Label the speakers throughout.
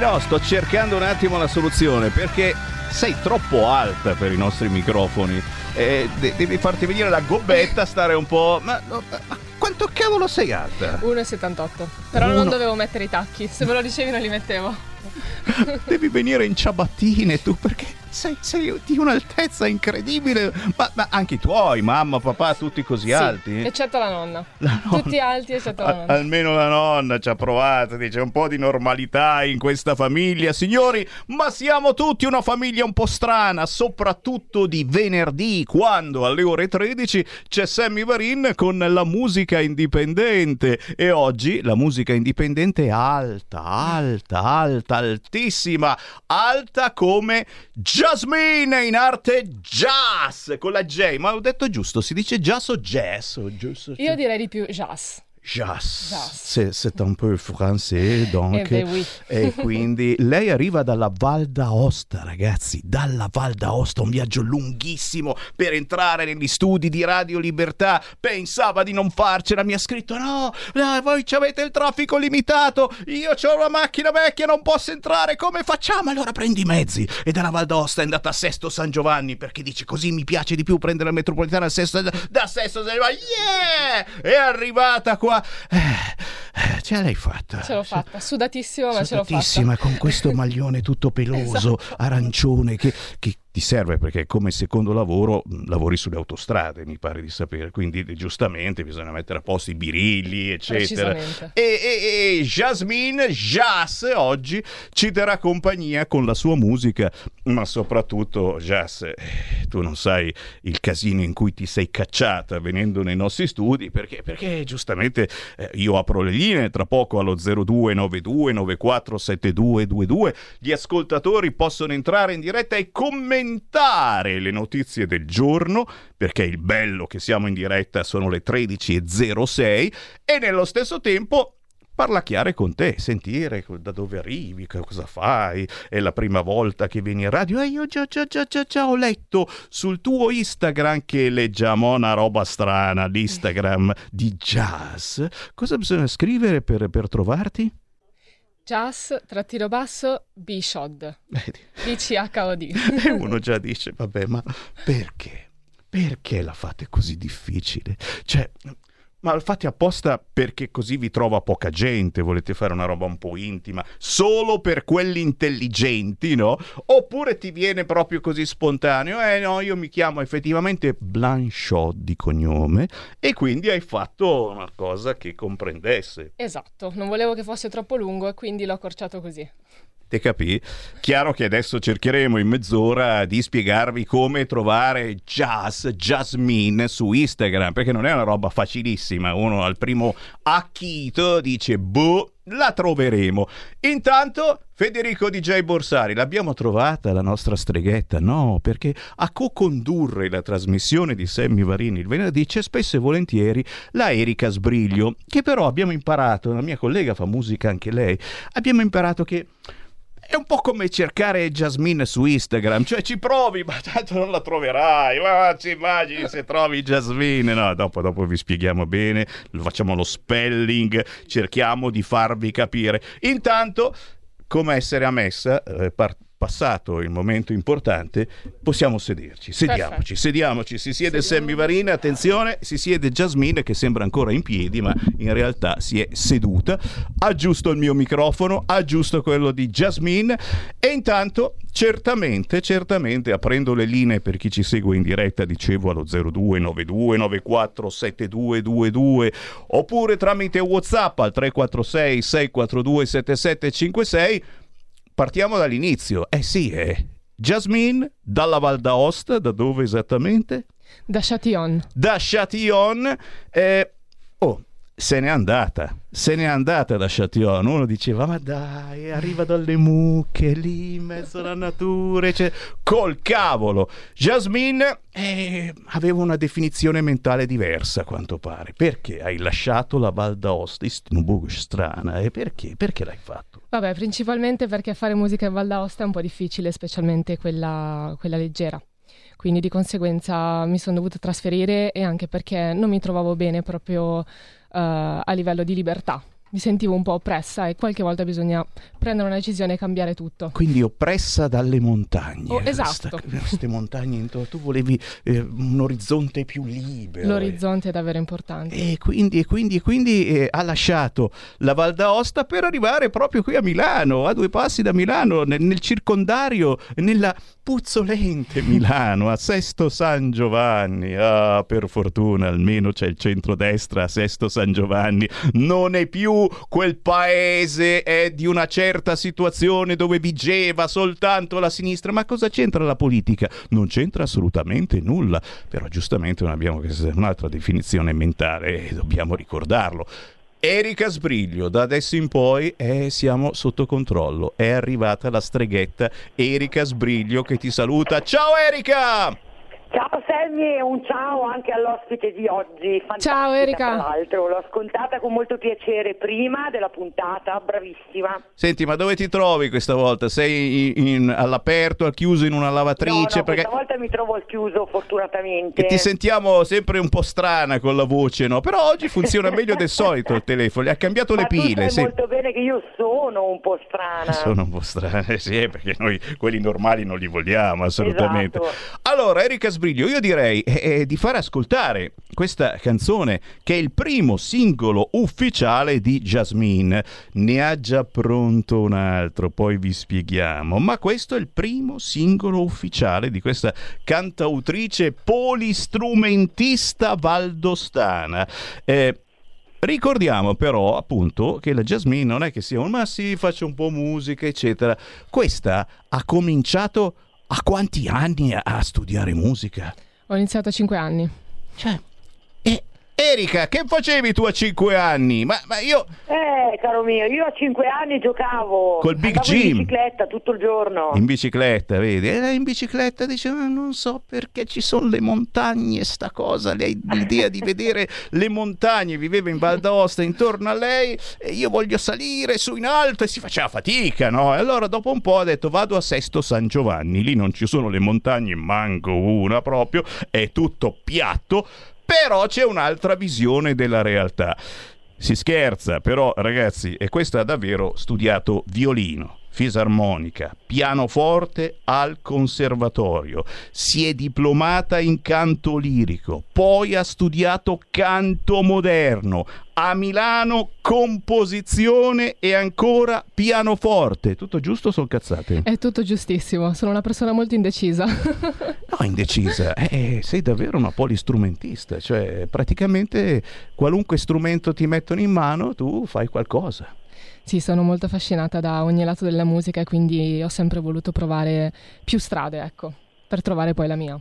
Speaker 1: no, sto cercando un attimo la soluzione perché sei troppo alta per i nostri microfoni. Eh, de- devi farti venire la gobbetta, stare un po'. Ma, no, ma quanto cavolo sei alta?
Speaker 2: 1,78. Però non
Speaker 1: Uno-
Speaker 2: dovevo mettere i tacchi. Se me lo dicevi non li mettevo.
Speaker 1: Devi venire in ciabattine tu perché sei, sei di un'altezza incredibile. Ma, ma anche i tuoi, mamma, papà, tutti così
Speaker 2: Sì,
Speaker 1: alti?
Speaker 2: eccetto la nonna.
Speaker 1: La nonna.
Speaker 2: Tutti alti eccetto la
Speaker 1: A-
Speaker 2: nonna.
Speaker 1: almeno la nonna ci ha provato, dice un po' di normalità in questa famiglia, signori, ma siamo tutti una famiglia un po' strana, soprattutto di venerdì, quando alle ore 13 c'è Sammy Varin con la musica indipendente e oggi la musica indipendente è alta, alta, alta, altissima, alta come Jasmine in arte jazz con la J, ma ho detto giusto, si dice jazz o jazz? O giusto,
Speaker 2: Io direi di più jazz.
Speaker 1: Jazz. C'est, un peu français, donc.
Speaker 2: Eh beh, oui.
Speaker 1: E quindi lei arriva dalla Val d'Aosta, ragazzi, dalla Val d'Aosta, un viaggio lunghissimo per entrare negli studi di Radio Libertà. Pensava di non farcela, mi ha scritto: No, no, voi avete il traffico limitato. Io ho una macchina vecchia, non posso entrare. Come facciamo? Allora prendi i mezzi. E dalla Val d'Aosta è andata a Sesto San Giovanni perché dice: Così mi piace di più prendere la metropolitana a Sesto, da Sesto San Giovanni. Yeah! È arrivata qua. Eh, eh, ce l'hai fatta.
Speaker 2: Ce l'ho fatta. Sudatissima, ma ce l'ho
Speaker 1: Sudatissima,
Speaker 2: fatta.
Speaker 1: con questo maglione tutto peloso,
Speaker 2: Esatto.
Speaker 1: arancione, che, che ti serve perché come secondo lavoro lavori sulle autostrade, mi pare di sapere, quindi eh, giustamente bisogna mettere a posto i birilli, eccetera. E, e, e Jasmine Jas oggi ci terrà compagnia con la sua musica, ma soprattutto Jas, eh, tu non sai il casino in cui ti sei cacciata venendo nei nostri studi, perché, perché giustamente eh, io apro le linee tra poco allo 0292 947222, gli ascoltatori possono entrare in diretta e commentare le notizie del giorno, perché il bello che siamo in diretta sono le 13.06 e nello stesso tempo parlacchiare con te, sentire da dove arrivi, cosa fai, è la prima volta che vieni in radio, e io già, già, già, già, già ho letto sul tuo Instagram che leggiamo una roba strana, l'Instagram di jazz. Cosa bisogna scrivere per, per trovarti?
Speaker 2: Jazz, trattino basso, B-Shod. B-C-H-O-D.
Speaker 1: e uno già dice, vabbè, ma perché? Perché la fate così difficile? Cioè, ma lo fate apposta perché così vi trova poca gente, volete fare una roba un po' intima, solo per quelli intelligenti, no? Oppure ti viene proprio così spontaneo, eh no, io mi chiamo effettivamente Blanchot di cognome e quindi hai fatto una cosa che comprendesse.
Speaker 2: Esatto, non volevo che fosse troppo lungo e quindi l'ho accorciato così.
Speaker 1: Te capì? Chiaro che adesso cercheremo in mezz'ora di spiegarvi come trovare Jazz, Jasmine su Instagram, perché non è una roba facilissima. Uno al primo acchito dice, boh, la troveremo. Intanto, Federico DJ Borsari, l'abbiamo trovata la nostra streghetta? No, perché a co-condurre la trasmissione di Sammy Varini il venerdì c'è spesso e volentieri la Erika Sbriglio, che però abbiamo imparato, la mia collega fa musica anche lei, abbiamo imparato che è un po' come cercare Jasmine su Instagram, cioè ci provi, ma tanto non la troverai. Ma ci immagini se trovi Jasmine? No, dopo, dopo vi spieghiamo bene, facciamo lo spelling, cerchiamo di farvi capire. Intanto, come essere a messa, eh, par- passato il momento importante, possiamo sederci. Sediamoci,
Speaker 2: Perfetto.
Speaker 1: sediamoci. Si siede. Sammy Varina, attenzione, si siede Jasmine che sembra ancora in piedi, ma in realtà si è seduta. Aggiusto il mio microfono, aggiusto quello di Jasmine e intanto certamente, certamente aprendo le linee per chi ci segue in diretta, dicevo allo 0292 94 7222 oppure tramite WhatsApp al 346 642 7756 Partiamo dall'inizio. Eh sì, eh. Jasmine, dalla Val d'Aosta, da dove esattamente?
Speaker 2: Da Châtillon.
Speaker 1: Da Châtillon. Eh, oh, se n'è andata, se n'è andata da Châtillon. Uno diceva, ma dai, arriva dalle mucche lì in mezzo alla natura, cioè, col cavolo. Jasmine eh, aveva una definizione mentale diversa, a quanto pare. Perché hai lasciato la Val d'Aosta? Buco strana, e perché? Perché l'hai fatto?
Speaker 2: Vabbè, principalmente perché fare musica in Val d'Aosta è un po' difficile, specialmente quella, quella leggera. Quindi di conseguenza mi sono dovuta trasferire e anche perché non mi trovavo bene proprio uh, a livello di libertà mi sentivo un po' oppressa e qualche volta bisogna prendere una decisione e cambiare tutto.
Speaker 1: Quindi oppressa dalle montagne.
Speaker 2: Oh, esatto.
Speaker 1: Queste montagne intorno. Tu volevi eh, un orizzonte più libero.
Speaker 2: L'orizzonte è davvero importante.
Speaker 1: E quindi, e quindi, e quindi eh, ha lasciato la Val d'Aosta per arrivare proprio qui a Milano, a due passi da Milano, nel, nel circondario, nella puzzolente Milano, a Sesto San Giovanni. Ah, per fortuna, almeno c'è il centrodestra a Sesto San Giovanni. Non è più quel paese è di una certa situazione dove vigeva soltanto la sinistra. Ma cosa c'entra la politica? Non c'entra assolutamente nulla. Però giustamente non abbiamo un'altra definizione mentale e dobbiamo ricordarlo. Erika Sbriglio, da adesso in poi eh, siamo sotto controllo. È arrivata la streghetta Erika Sbriglio che ti saluta. Ciao Erika!
Speaker 3: Ciao Sammy e un ciao anche all'ospite di oggi. Fantastica,
Speaker 2: ciao Erika.
Speaker 3: Tra l'altro, l'ho ascoltata con molto piacere prima della puntata, bravissima.
Speaker 1: Senti, ma dove ti trovi questa volta? Sei in, in, all'aperto, al chiuso in una lavatrice?
Speaker 3: No, no,
Speaker 1: perché...
Speaker 3: questa volta mi trovo al chiuso fortunatamente.
Speaker 1: E ti sentiamo sempre un po' strana con la voce, no? Però oggi funziona meglio del solito il telefono, ha cambiato
Speaker 3: ma
Speaker 1: le pile.
Speaker 3: Tu sai molto bene che io sono un po' strana.
Speaker 1: Sono un po' strana, sì, perché noi quelli normali non li vogliamo assolutamente.
Speaker 3: Esatto.
Speaker 1: Allora, Erika Sbriglio, io direi eh, di far ascoltare questa canzone che è il primo singolo ufficiale di Jasmine. Ne ha già pronto un altro, poi vi spieghiamo, ma questo è il primo singolo ufficiale di questa cantautrice polistrumentista valdostana. Eh, Ricordiamo però appunto che la Jasmine non è che sia un ma sì, faccio un po' musica, eccetera. Questa ha cominciato a quanti anni a studiare musica?
Speaker 2: Ho iniziato a 5 anni.
Speaker 1: Cioè, Erika, che facevi tu a 5 anni? Ma, ma, io...
Speaker 3: Eh, caro mio, io a 5 anni giocavo
Speaker 1: col Big Jim.
Speaker 3: in bicicletta tutto il giorno.
Speaker 1: In bicicletta, vedi? E in bicicletta diceva, non so perché ci sono le montagne, sta cosa. Lei l'idea di vedere le montagne, viveva in Val d'Aosta intorno a lei e io voglio salire su in alto e si faceva fatica, no? E allora dopo un po' ha detto vado a Sesto San Giovanni, lì non ci sono le montagne, manco una proprio, è tutto piatto però c'è un'altra visione della realtà. Si scherza, però ragazzi, e questo ha davvero studiato violino, fisarmonica, pianoforte al conservatorio, si è diplomata in canto lirico, poi ha studiato canto moderno, a Milano composizione e ancora pianoforte. Tutto giusto o sono cazzate?
Speaker 2: È tutto giustissimo, sono una persona molto indecisa.
Speaker 1: no, indecisa, eh, sei davvero una polistrumentista, cioè praticamente qualunque strumento ti mettono in mano tu fai qualcosa.
Speaker 2: Sì, sono molto affascinata da ogni lato della musica quindi ho sempre voluto provare più strade, ecco, per trovare poi la mia.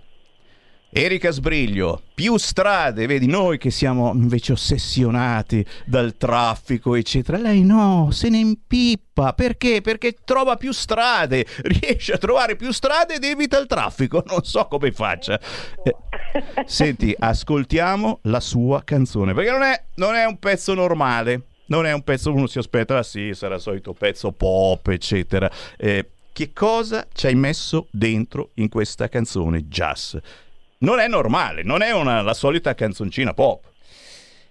Speaker 1: Erika Sbriglio, più strade, vedi noi che siamo invece ossessionati dal traffico, eccetera. Lei no, se ne impippa. Perché? Perché trova più strade, riesce a trovare più strade ed evita il traffico. Non so come faccia. Eh, senti, ascoltiamo la sua canzone, perché non è, non è un pezzo normale. Non è un pezzo uno si aspetta, ah sì, sarà il solito pezzo pop, eccetera. Eh, che cosa ci hai messo dentro in questa canzone jazz? non è normale, non è una, la solita canzoncina pop.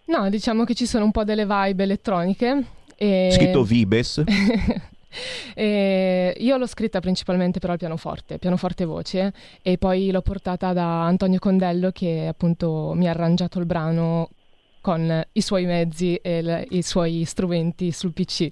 Speaker 2: No, diciamo che ci sono un po' delle vibe elettroniche. E...
Speaker 1: Scritto Vibes.
Speaker 2: e io l'ho scritta principalmente però al pianoforte, pianoforte voce, e poi l'ho portata da Antonio Condello che appunto mi ha arrangiato il brano con i suoi mezzi e le, i suoi strumenti sul PC.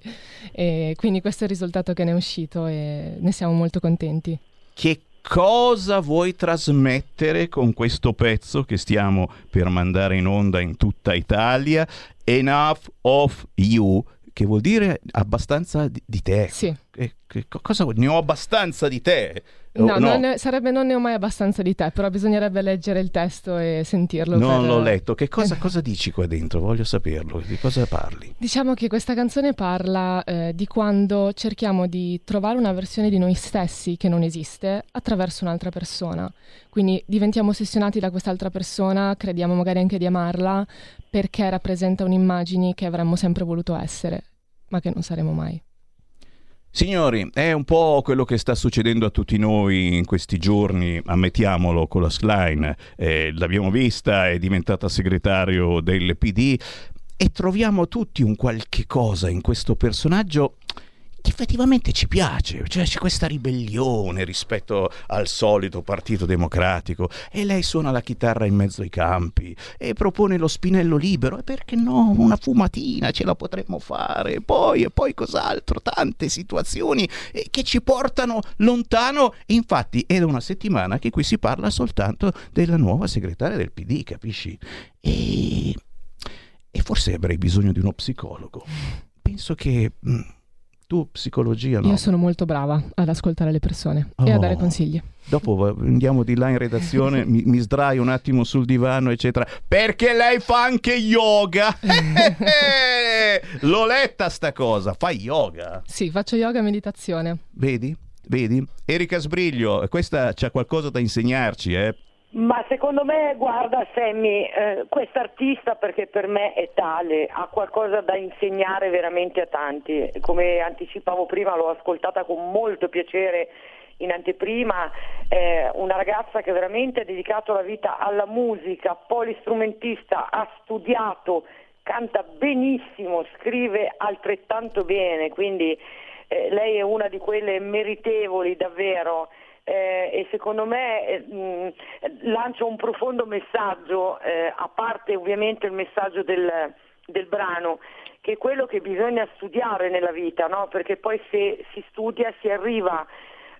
Speaker 2: E quindi questo è il risultato che ne è uscito e ne siamo molto contenti.
Speaker 1: Che cosa vuoi trasmettere con questo pezzo che stiamo per mandare in onda in tutta Italia? Enough of You, che vuol dire abbastanza di, te.
Speaker 2: Sì.
Speaker 1: Eh, cosa vuol? Ne ho abbastanza di te.
Speaker 2: No,
Speaker 1: Oh,
Speaker 2: non ne- sarebbe non ne ho mai abbastanza di te, però bisognerebbe leggere il testo e sentirlo.
Speaker 1: Non
Speaker 2: per-
Speaker 1: l'ho letto. Che cosa,
Speaker 2: Eh.
Speaker 1: cosa dici qua dentro? Voglio saperlo. Di cosa parli?
Speaker 2: Diciamo che questa canzone parla eh, di quando cerchiamo di trovare una versione di noi stessi che non esiste attraverso un'altra persona. Quindi diventiamo ossessionati da quest'altra persona, crediamo magari anche di amarla perché rappresenta un'immagine che avremmo sempre voluto essere, ma che non saremo mai.
Speaker 1: Signori, è un po' quello che sta succedendo a tutti noi in questi giorni, ammettiamolo, con la Schlein. Eh, l'abbiamo vista, è diventata segretario del PD e troviamo tutti un qualche cosa in questo personaggio effettivamente ci piace, cioè c'è questa ribellione rispetto al solito partito democratico e lei suona la chitarra in mezzo ai campi e propone lo spinello libero e perché no, una fumatina ce la potremmo fare poi e poi cos'altro, tante situazioni eh, che ci portano lontano infatti è da una settimana che qui si parla soltanto della nuova segretaria del PD, capisci? E, e forse avrei bisogno di uno psicologo. Penso che... tu psicologia no?
Speaker 2: Io sono molto brava ad ascoltare le persone e a
Speaker 1: Oh.
Speaker 2: dare consigli.
Speaker 1: Dopo andiamo di là in redazione, mi, mi sdraio un attimo sul divano, eccetera. Perché lei fa anche yoga. L'ho letta sta cosa, fa yoga.
Speaker 2: Sì, faccio yoga e meditazione.
Speaker 1: Vedi? Vedi? Erika Sbriglio, questa c'ha qualcosa da insegnarci, eh?
Speaker 3: Ma secondo me, guarda Sammy, eh, quest'artista, perché per me è tale, ha qualcosa da insegnare veramente a tanti. Come anticipavo prima, l'ho ascoltata con molto piacere in anteprima, eh, una ragazza che veramente ha dedicato la vita alla musica, polistrumentista, ha studiato, canta benissimo, scrive altrettanto bene, quindi eh, lei è una di quelle meritevoli davvero eh, e secondo me eh, mh, lancia un profondo messaggio, eh, a parte ovviamente il messaggio del, del brano, che è quello che bisogna studiare nella vita, no? perché poi se si studia si arriva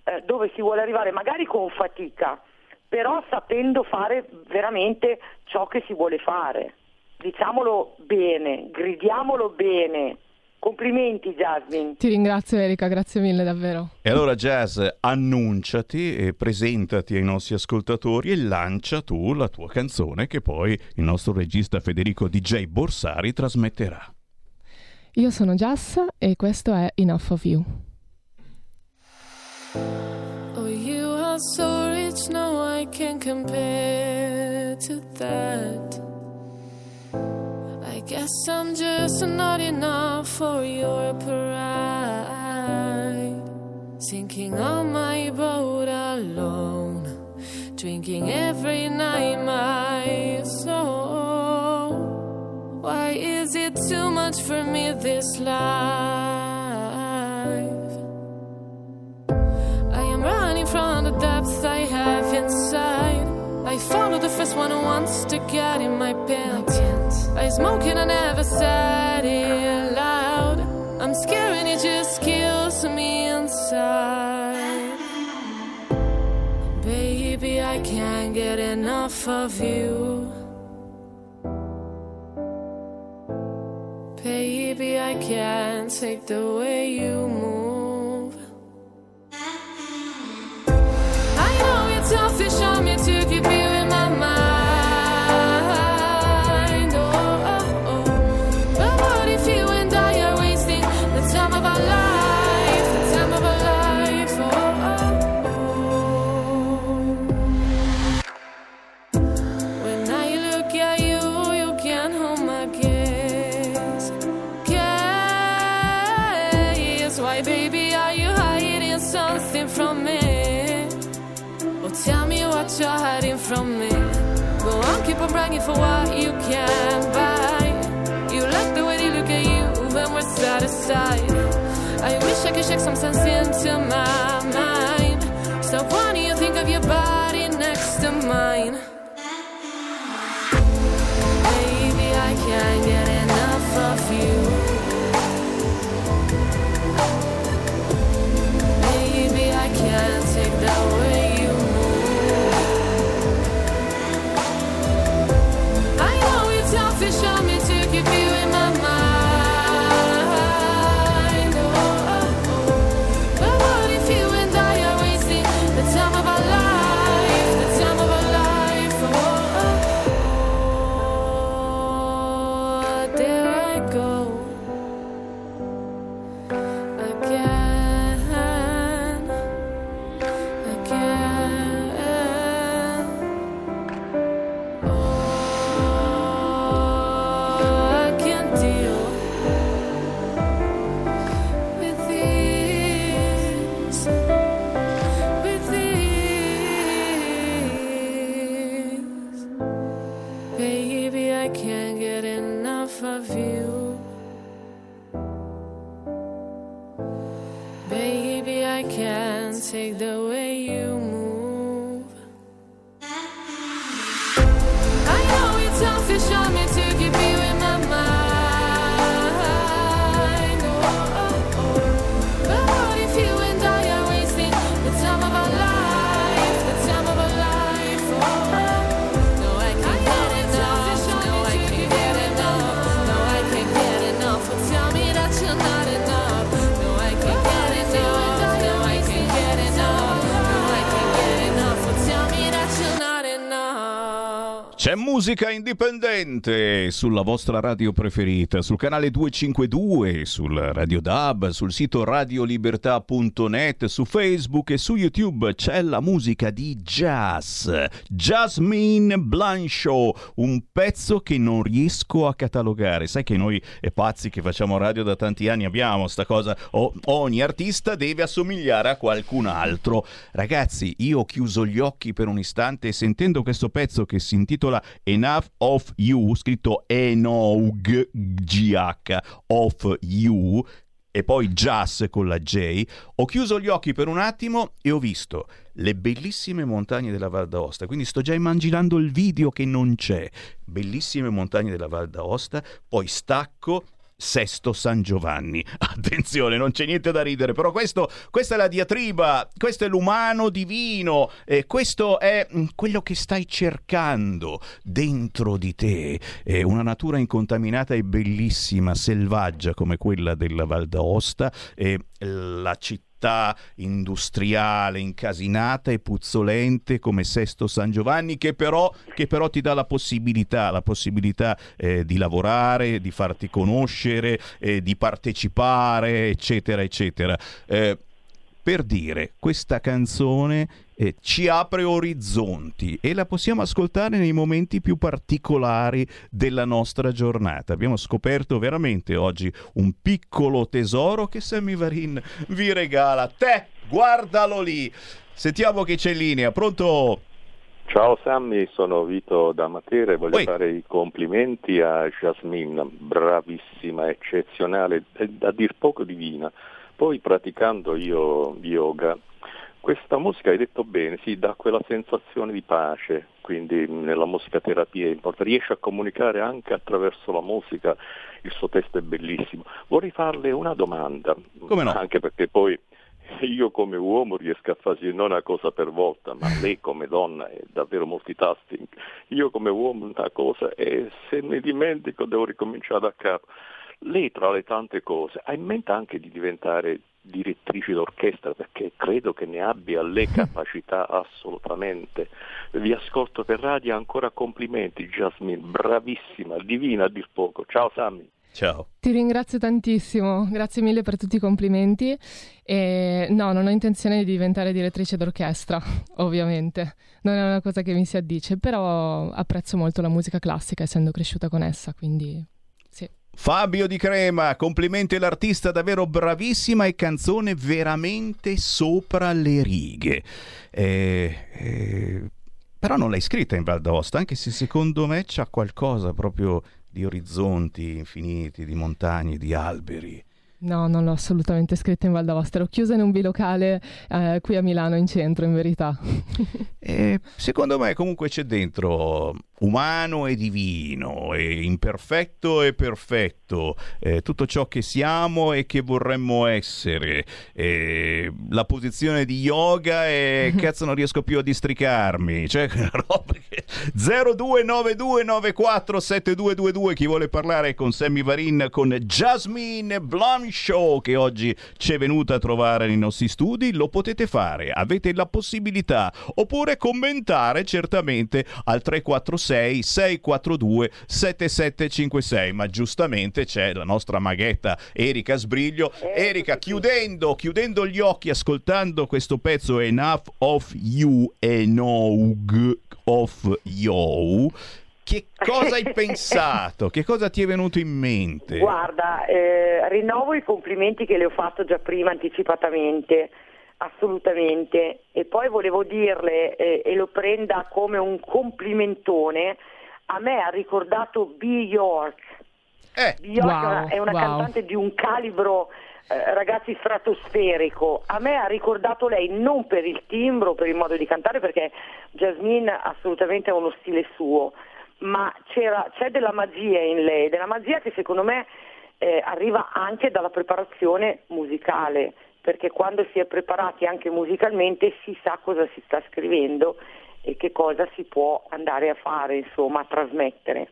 Speaker 3: eh, dove si vuole arrivare, magari con fatica, però sapendo fare veramente ciò che si vuole fare. Diciamolo bene, gridiamolo bene. Complimenti Jasmine.
Speaker 2: Ti ringrazio Erika, grazie mille davvero.
Speaker 1: E allora Jazz, annunciati e presentati ai nostri ascoltatori e lancia tu la tua canzone che poi il nostro regista Federico DJ Borsari trasmetterà.
Speaker 2: Io sono Jassa e questo è Enough of You.
Speaker 4: Oh, you are so rich, no I can compare to that. Guess I'm just not enough for your pride. Sinking on my boat alone, drinking every night my soul. Why is it too much for me this life? I am running from the depths I have inside. I follow the first one who wants to get in my pants. I smoke and I never said it loud. I'm scared and it just kills me inside. Baby, I can't get enough of you. Baby, I can't take the way you move. I know it's selfish on me to keep you what you're hiding from me. Go on, keep on bragging for what you can buy. You like the way they look at you when we're side. I wish I could shake some sense into my mind. Stop wanting you think of your body next to mine. Baby, I can't
Speaker 1: musica indipendente sulla vostra radio preferita, sul canale 252, sul Radio DAB, sul sito radiolibertà.net, su Facebook e su YouTube c'è la musica di jazz. Jasmine Blanchot, un pezzo che non riesco a catalogare. Sai che noi e pazzi che facciamo radio da tanti anni abbiamo sta cosa, o, ogni artista deve assomigliare a qualcun altro. Ragazzi, io ho chiuso gli occhi per un istante e sentendo questo pezzo che si intitola intitola Enough of You, scritto Enough of You, e poi Jazz con la J, ho chiuso gli occhi per un attimo e ho visto le bellissime montagne della Val d'Aosta, quindi sto già immaginando il video che non c'è, bellissime montagne della Val d'Aosta, poi stacco Sesto San Giovanni. Attenzione, non c'è niente da ridere, però questo, questa è la diatriba, questo è l'umano divino, eh, questo è mm, quello che stai cercando dentro di te. Eh, una natura incontaminata e bellissima, selvaggia come quella della Val d'Aosta, eh, la città città industriale, incasinata e puzzolente come Sesto San Giovanni, che però, che però ti dà la possibilità, la possibilità eh, di lavorare, di farti conoscere, eh, di partecipare, eccetera, eccetera. Eh, per dire, questa canzone eh, ci apre orizzonti e la possiamo ascoltare nei momenti più particolari della nostra giornata. Abbiamo scoperto veramente oggi un piccolo tesoro che Sammy Varin vi regala. Te, guardalo lì. Sentiamo che c'è in linea. Pronto?
Speaker 5: Ciao Sammy, sono Vito da Matera e voglio Oi. fare i complimenti a Jasmine, bravissima, eccezionale, a dir poco divina. Poi praticando io yoga, questa musica, hai detto bene, si dà quella sensazione di pace, quindi nella musicaterapia è importante, riesce a comunicare anche attraverso la musica, il suo testo è bellissimo. Vorrei farle una domanda,
Speaker 1: Come no?
Speaker 5: anche perché poi io come uomo riesco a fare non una cosa per volta, ma lei come donna è davvero multitasking. Io come uomo una cosa e se mi dimentico devo ricominciare da capo. Lei tra le tante cose ha in mente anche di diventare direttrice d'orchestra perché credo che ne abbia le capacità assolutamente. Vi ascolto per radio ancora complimenti Jasmine, bravissima, divina a dir poco. Ciao Sammy.
Speaker 1: Ciao.
Speaker 2: Ti ringrazio tantissimo, grazie mille per tutti i complimenti. E no, non ho intenzione di diventare direttrice d'orchestra, ovviamente. Non è una cosa che mi si addice, però apprezzo molto la musica classica essendo cresciuta con essa, quindi
Speaker 1: Fabio di Crema, complimenti all'artista davvero bravissima e canzone veramente sopra le righe. Eh, eh, però non l'hai scritta in Val d'Aosta, anche se secondo me c'ha qualcosa proprio di orizzonti infiniti, di montagne, di alberi.
Speaker 2: No, non l'ho assolutamente scritta in Val d'Aosta, l'ho chiusa in un bilocale eh, qui a Milano in centro, in verità.
Speaker 1: e secondo me comunque c'è dentro umano e divino, e imperfetto e perfetto, eh, tutto ciò che siamo e che vorremmo essere. Eh, la posizione di yoga e cazzo non riesco più a districarmi. Cioè, roba che... 0292947222 chi vuole parlare con Sammy Varin, con Jasmine Blanchot che oggi ci è venuta a trovare nei nostri studi, lo potete fare, avete la possibilità, oppure commentare certamente al 346 336 642 7756 ma giustamente c'è la nostra maghetta Erika Sbriglio. Erika chiudendo, chiudendo gli occhi ascoltando questo pezzo Enough of You Enough of You che cosa hai pensato? Che cosa ti è venuto in mente?
Speaker 3: Guarda, eh, rinnovo i complimenti che le ho fatto già prima anticipatamente assolutamente. E poi volevo dirle, eh, e lo prenda come un complimentone, a me ha ricordato B. York.
Speaker 1: Eh.
Speaker 3: B. York
Speaker 2: wow,
Speaker 3: è una
Speaker 2: wow.
Speaker 3: cantante di un calibro, eh, ragazzi, stratosferico. A me ha ricordato lei non per il timbro, per il modo di cantare, perché Jasmine assolutamente ha uno stile suo, ma c'è della magia in lei, della magia che secondo me eh, arriva anche dalla preparazione musicale perché quando si è preparati anche musicalmente si sa cosa si sta scrivendo e che cosa si può andare a fare, insomma, a trasmettere.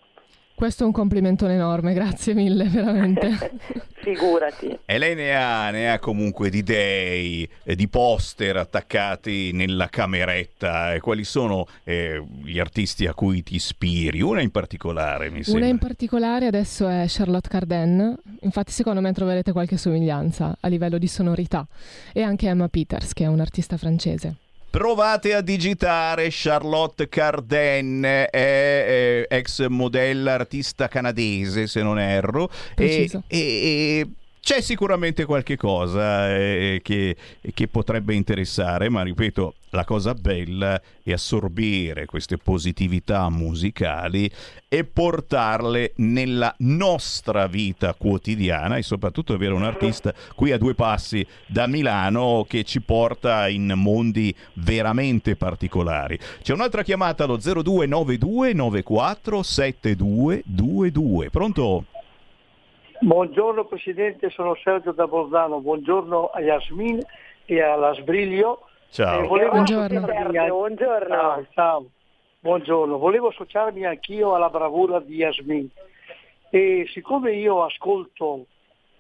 Speaker 2: Questo è un complimentone enorme, grazie mille, veramente.
Speaker 3: Figurati.
Speaker 1: E lei ne ha, ne ha comunque di dei, eh, di poster attaccati nella cameretta. E quali sono eh, gli artisti a cui ti ispiri? Una in particolare, mi sembra.
Speaker 2: Una in particolare adesso è Charlotte Cardin, infatti secondo me troverete qualche somiglianza a livello di sonorità, e anche Emma Peters, che è un'artista francese.
Speaker 1: Provate a digitare Charlotte Carden, è, è ex modella artista canadese se non erro, e, e- e c'è sicuramente qualche cosa eh, che, che potrebbe interessare, ma ripeto, la cosa bella è assorbire queste positività musicali e portarle nella nostra vita quotidiana e soprattutto avere un artista qui a due passi da Milano che ci porta in mondi veramente particolari. C'è un'altra chiamata allo 0292 94 7222. Pronto?
Speaker 6: Buongiorno Presidente, sono Sergio da Bolzano, buongiorno a Yasmin e alla Sbriglio.
Speaker 1: Ciao.
Speaker 6: Eh, volevo
Speaker 2: Buongiorno.
Speaker 6: associarmi
Speaker 3: buongiorno.
Speaker 6: Ah, ciao. Buongiorno, volevo associarmi anch'io alla bravura di Yasmin e siccome io ascolto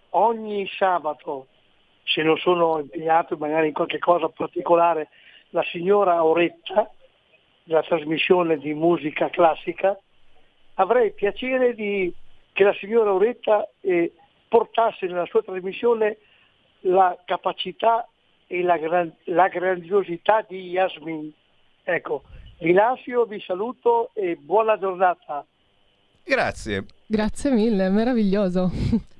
Speaker 6: ogni sabato, se non sono impegnato magari in qualche cosa particolare, la signora Oretta, la trasmissione di musica classica, avrei piacere di, che la signora Oretta eh, portasse nella sua trasmissione la capacità e la, gran- la grandiosità di Yasmin. Ecco, vi lascio, vi saluto e buona giornata.
Speaker 1: Grazie.
Speaker 2: Grazie mille, meraviglioso.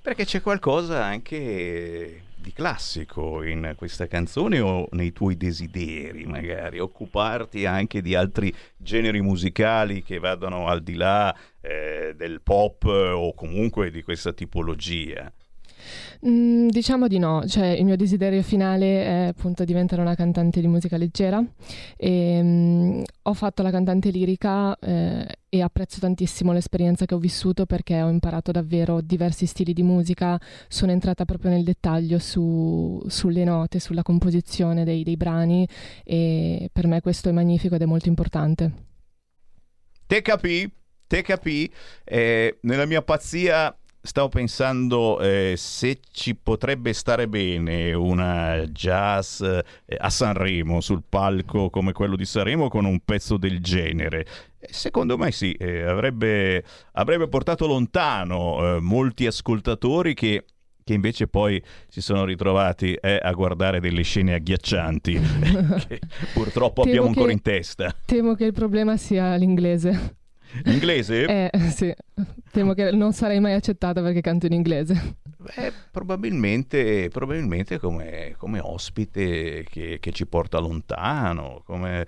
Speaker 1: Perché c'è qualcosa anche di classico in questa canzone o nei tuoi desideri, magari, occuparti anche di altri generi musicali che vadano al di là eh, del pop o comunque di questa tipologia.
Speaker 2: Mm, diciamo di no, cioè il mio desiderio finale è appunto diventare una cantante di musica leggera e mm, ho fatto la cantante lirica eh, e apprezzo tantissimo l'esperienza che ho vissuto perché ho imparato davvero diversi stili di musica, sono entrata proprio nel dettaglio su- sulle note, sulla composizione dei, dei brani e per me questo è magnifico ed è molto importante.
Speaker 1: Te capì? Te capì? Eh, nella mia pazzia stavo pensando eh, se ci potrebbe stare bene una jazz eh, a Sanremo sul palco come quello di Sanremo con un pezzo del genere. Eh, Secondo me sì, eh, avrebbe, avrebbe portato lontano eh, molti ascoltatori che che invece poi si sono ritrovati eh, a guardare delle scene agghiaccianti che purtroppo
Speaker 2: Temo
Speaker 1: abbiamo ancora
Speaker 2: che-
Speaker 1: in testa.
Speaker 2: Temo che il problema sia l'inglese.
Speaker 1: L'inglese?
Speaker 2: Eh sì, temo che non sarei mai accettata perché canto in inglese.
Speaker 1: Beh, probabilmente, probabilmente come, come ospite che, che ci porta lontano, come...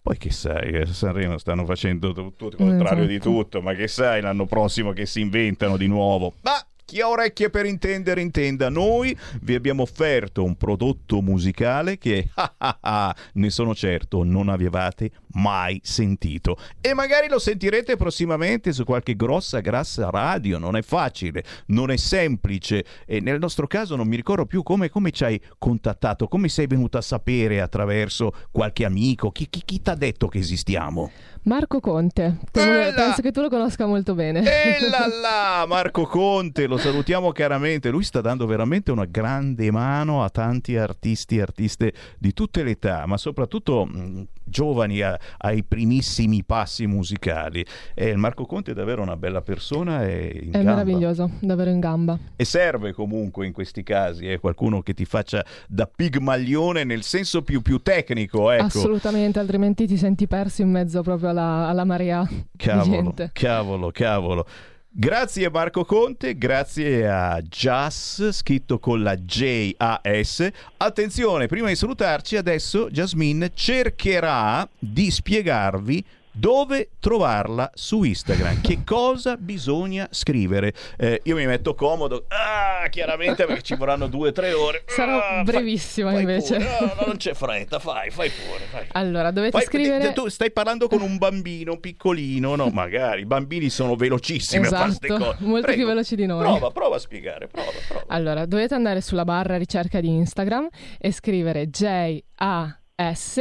Speaker 1: Poi che sai, a Sanremo stanno facendo tu- tutto il contrario di
Speaker 2: Esatto.
Speaker 1: tutto, ma che sai l'anno prossimo che si inventano di nuovo? Ma chi ha orecchie per intendere intenda, noi vi abbiamo offerto un prodotto musicale che ah, ah, ah, ne sono certo non avevate mai sentito. E magari lo sentirete prossimamente su qualche grossa grassa radio, non è facile, non è semplice. E nel nostro caso non mi ricordo più come, come ci hai contattato, come sei venuto a sapere attraverso qualche amico, chi, chi, chi ti ha detto che esistiamo?
Speaker 2: Marco Conte,
Speaker 1: Eh
Speaker 2: penso che tu lo conosca molto bene.
Speaker 1: E là là, Marco Conte, lo salutiamo caramente. Lui sta dando veramente una grande mano a tanti artisti e artiste di tutte le età, ma soprattutto mh, giovani a- ai primissimi passi musicali. E il Marco Conte è davvero una bella persona e
Speaker 2: È
Speaker 1: gamba.
Speaker 2: meraviglioso, davvero in gamba.
Speaker 1: E serve comunque in questi casi eh, qualcuno che ti faccia da pigmaglione nel senso più, più tecnico. Ecco.
Speaker 2: Assolutamente, altrimenti ti senti perso in mezzo proprio alla, alla marea di
Speaker 1: Cavolo, cavolo, cavolo. Grazie Marco Conte, grazie a Jas, scritto con la J-A-S. Attenzione, prima di salutarci, adesso Jasmine cercherà di spiegarvi dove trovarla su Instagram, che cosa bisogna scrivere. Eh, io mi metto comodo, ah, chiaramente perché ci vorranno due o tre ore.
Speaker 2: Sarò
Speaker 1: Ah, fai-
Speaker 2: brevissima
Speaker 1: fai
Speaker 2: invece.
Speaker 1: pure. No, no, non c'è fretta, fai, fai pure. Fai.
Speaker 2: Allora, dovete
Speaker 1: Poi,
Speaker 2: scrivere...
Speaker 1: tu stai parlando con un bambino piccolino, no? Magari i bambini sono velocissimi a
Speaker 2: Esatto,
Speaker 1: cose.
Speaker 2: molto
Speaker 1: Prego,
Speaker 2: più veloci di noi.
Speaker 1: Prova, prova a spiegare, prova, prova.
Speaker 2: Allora, dovete andare sulla barra ricerca di Instagram e scrivere J-A-S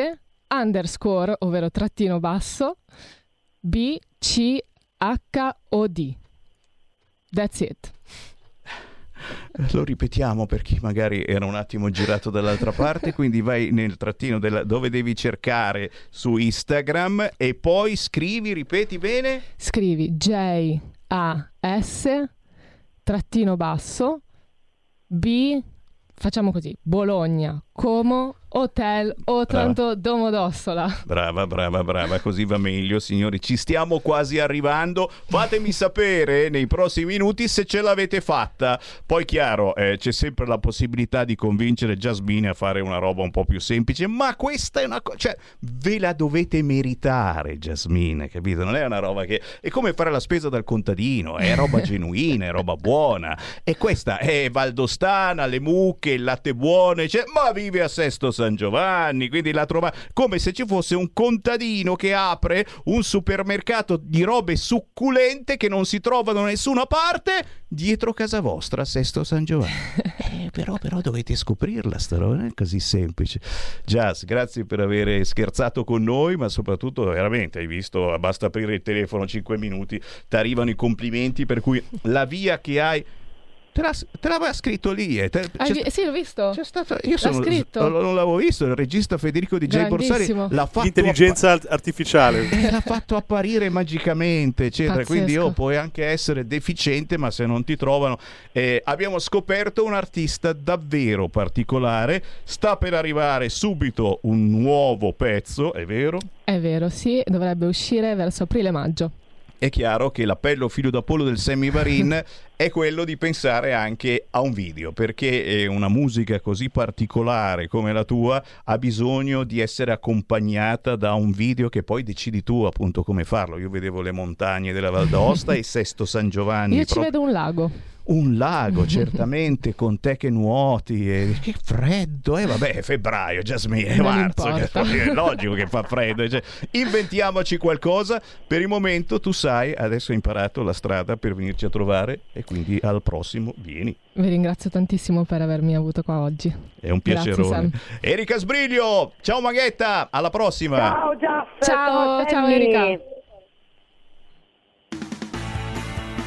Speaker 2: underscore, ovvero trattino basso, B-C H-O-D. That's it.
Speaker 1: Lo ripetiamo per chi magari era un attimo girato dall'altra parte, quindi vai nel trattino della, dove devi cercare su Instagram e poi scrivi, ripeti bene?
Speaker 2: Scrivi J-A-S trattino basso B facciamo così Bologna Como Hotel Otranto Domodossola.
Speaker 1: Brava, brava, brava, così va meglio, signori. Ci stiamo quasi arrivando. Fatemi sapere nei prossimi minuti se ce l'avete fatta. Poi, chiaro, eh, c'è sempre la possibilità di convincere Jasmine a fare una roba un po' più semplice, ma questa è una cosa, cioè, ve la dovete meritare, Jasmine, capito? Non è una roba che è come fare la spesa dal contadino, è roba genuina, è roba buona. E questa è valdostana, le mucche, il latte buono, cioè, ma vive a Sesto San Giovanni, quindi la trova come se ci fosse un contadino che apre un supermercato di robe succulente che non si trovano da nessuna parte dietro casa vostra a Sesto San Giovanni. Eh, però, però dovete scoprirla sta roba, non è così semplice. Jazz, grazie per aver scherzato con noi, ma soprattutto veramente hai visto, basta aprire il telefono 5 minuti, ti arrivano i complimenti per cui la via che hai Te, l'ha, te l'aveva scritto lì. Eh. Te,
Speaker 2: vi- sì, l'ho visto.
Speaker 1: C'è stato, io sono, scritto. non l'avevo visto. Il regista Federico di J. Borsari l'ha fatto.
Speaker 7: L'intelligenza appa- artificiale.
Speaker 1: Eh, l'ha fatto apparire magicamente, eccetera.
Speaker 2: Pazzesco.
Speaker 1: Quindi oh, puoi anche essere deficiente, ma se non ti trovano. Eh, abbiamo scoperto un artista davvero particolare. Sta per arrivare subito un nuovo pezzo, è vero?
Speaker 2: È vero, sì, dovrebbe uscire verso aprile-maggio.
Speaker 1: È chiaro che l'appello figlio d'Apollo del Sammy Varin è quello di pensare anche a un video, perché eh, una musica così particolare come la tua ha bisogno di essere accompagnata da un video che poi decidi tu appunto come farlo. Io vedevo le montagne della Val d'Aosta e Sesto San Giovanni.
Speaker 2: Io ci
Speaker 1: proprio-
Speaker 2: vedo un lago.
Speaker 1: Un lago, certamente, con te che nuoti. E... Che freddo, eh? Vabbè, è febbraio, Jasmine, è marzo, che- è logico che fa freddo. cioè, inventiamoci qualcosa. Per il momento, tu sai, adesso hai imparato la strada per venirci a trovare e quindi al prossimo vieni.
Speaker 2: Vi ringrazio tantissimo per avermi avuto qua oggi.
Speaker 1: È un piacerone. Erika Sbriglio, ciao Maghetta, alla prossima.
Speaker 3: Ciao Giaff,
Speaker 2: Ciao, ciao. Erika.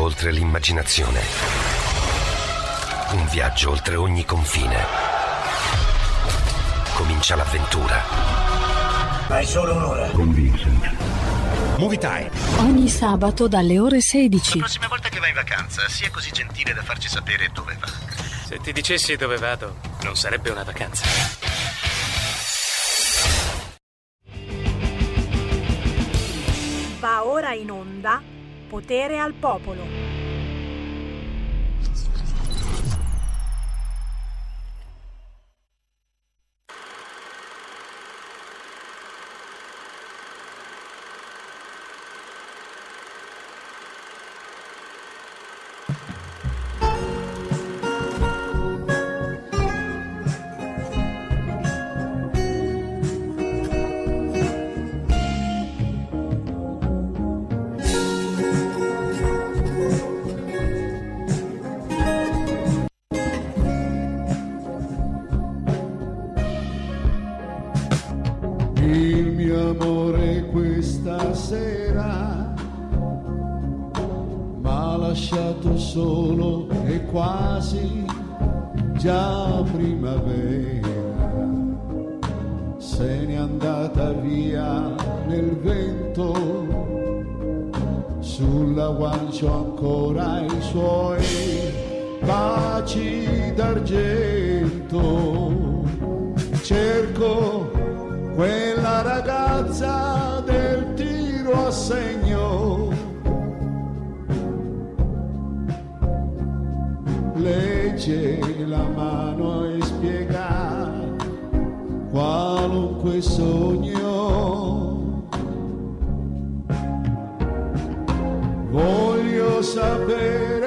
Speaker 8: Oltre l'immaginazione. Un viaggio oltre ogni confine. Comincia l'avventura.
Speaker 9: Hai solo un'ora.
Speaker 8: Con Vincent.
Speaker 9: Movie Time.
Speaker 10: Ogni sabato dalle ore 16.
Speaker 9: La prossima volta che vai in vacanza, sia così gentile da farci sapere dove va.
Speaker 11: Se ti dicessi dove vado, non sarebbe una vacanza.
Speaker 12: Va ora in onda Potere al popolo.
Speaker 13: d'argento. Cerco quella ragazza del tiro a segno. Legge la mano e spiega qualunque sogno. Voglio sapere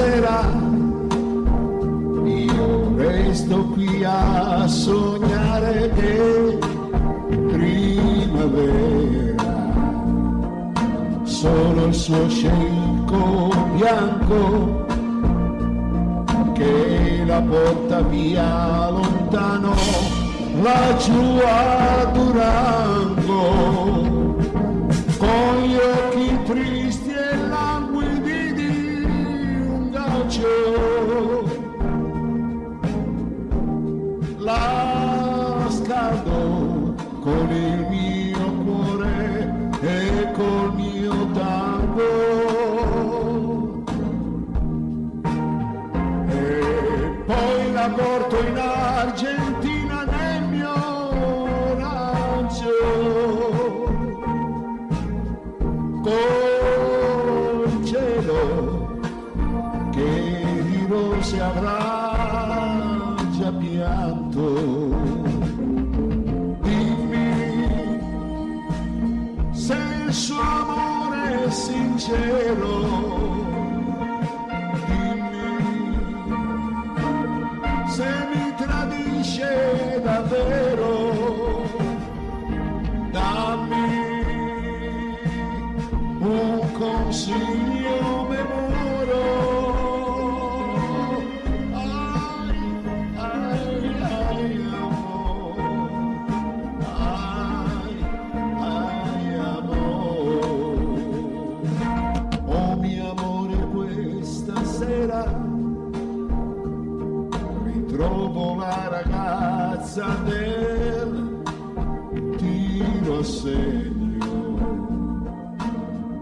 Speaker 13: será. segno.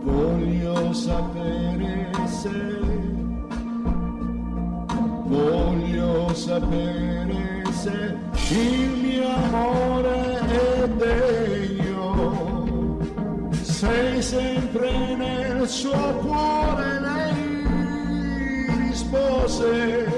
Speaker 13: Voglio sapere se, voglio sapere se il mio amore è degno. Sei sempre nel suo cuore, lei rispose.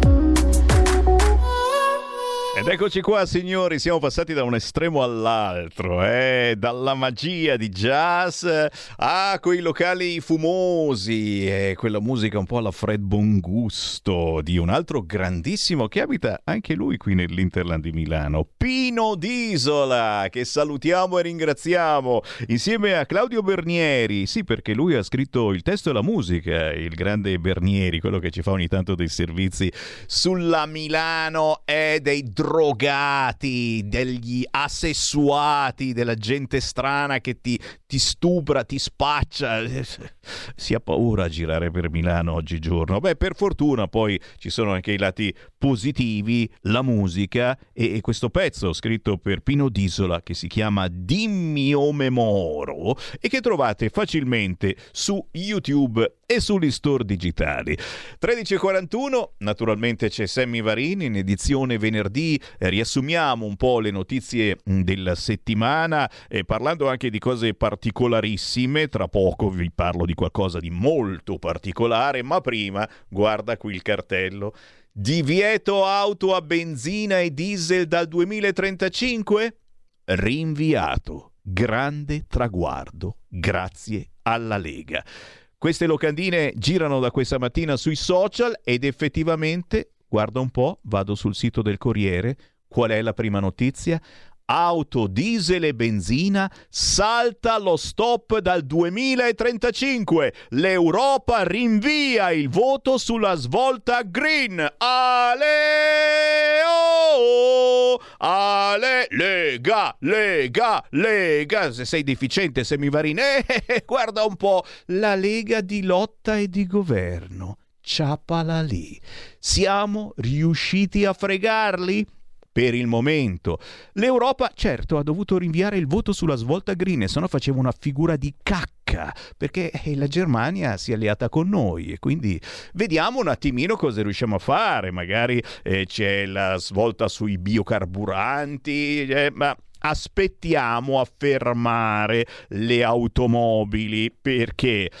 Speaker 1: Ed eccoci qua signori, siamo passati da un estremo all'altro, eh? dalla magia di jazz a quei locali fumosi e quella musica un po' alla Fred Bongusto di un altro grandissimo che abita anche lui qui nell'Interland di Milano, Pino Disola, che salutiamo e ringraziamo insieme a Claudio Bernieri, sì perché lui ha scritto il testo e la musica, il grande Bernieri, quello che ci fa ogni tanto dei servizi sulla Milano e dei drogati, degli assessuati, della gente strana che ti, ti stupra, ti spaccia. Si ha paura a girare per Milano oggigiorno. Beh, per fortuna poi ci sono anche i lati positivi, la musica e, e questo pezzo scritto per Pino Disola che si chiama Dimmi o memoro e che trovate facilmente su YouTube e sugli store digitali. 13.41, naturalmente c'è Sammy Varini in edizione venerdì, eh, riassumiamo un po' le notizie mh, della settimana eh, parlando anche di cose particolarissime, tra poco vi parlo di qualcosa di molto particolare, ma prima guarda qui il cartello. Divieto auto a benzina e diesel dal 2035? Rinviato. Grande traguardo. Grazie alla Lega. Queste locandine girano da questa mattina sui social ed effettivamente, guarda un po', vado sul sito del Corriere, qual è la prima notizia? Auto, diesel e benzina salta lo stop dal 2035. L'Europa rinvia il voto sulla svolta green. Ale! Oh! Ale! Lega! Lega! Lega! Se sei deficiente, semivarine, eh, guarda un po'. La Lega di lotta e di governo. Ciapala lì. Siamo riusciti a fregarli? Per il momento. L'Europa, certo, ha dovuto rinviare il voto sulla svolta green, se no faceva una figura di cacca, perché eh, la Germania si è alleata con noi e quindi vediamo un attimino cosa riusciamo a fare. Magari eh, c'è la svolta sui biocarburanti, eh, ma aspettiamo a fermare le automobili perché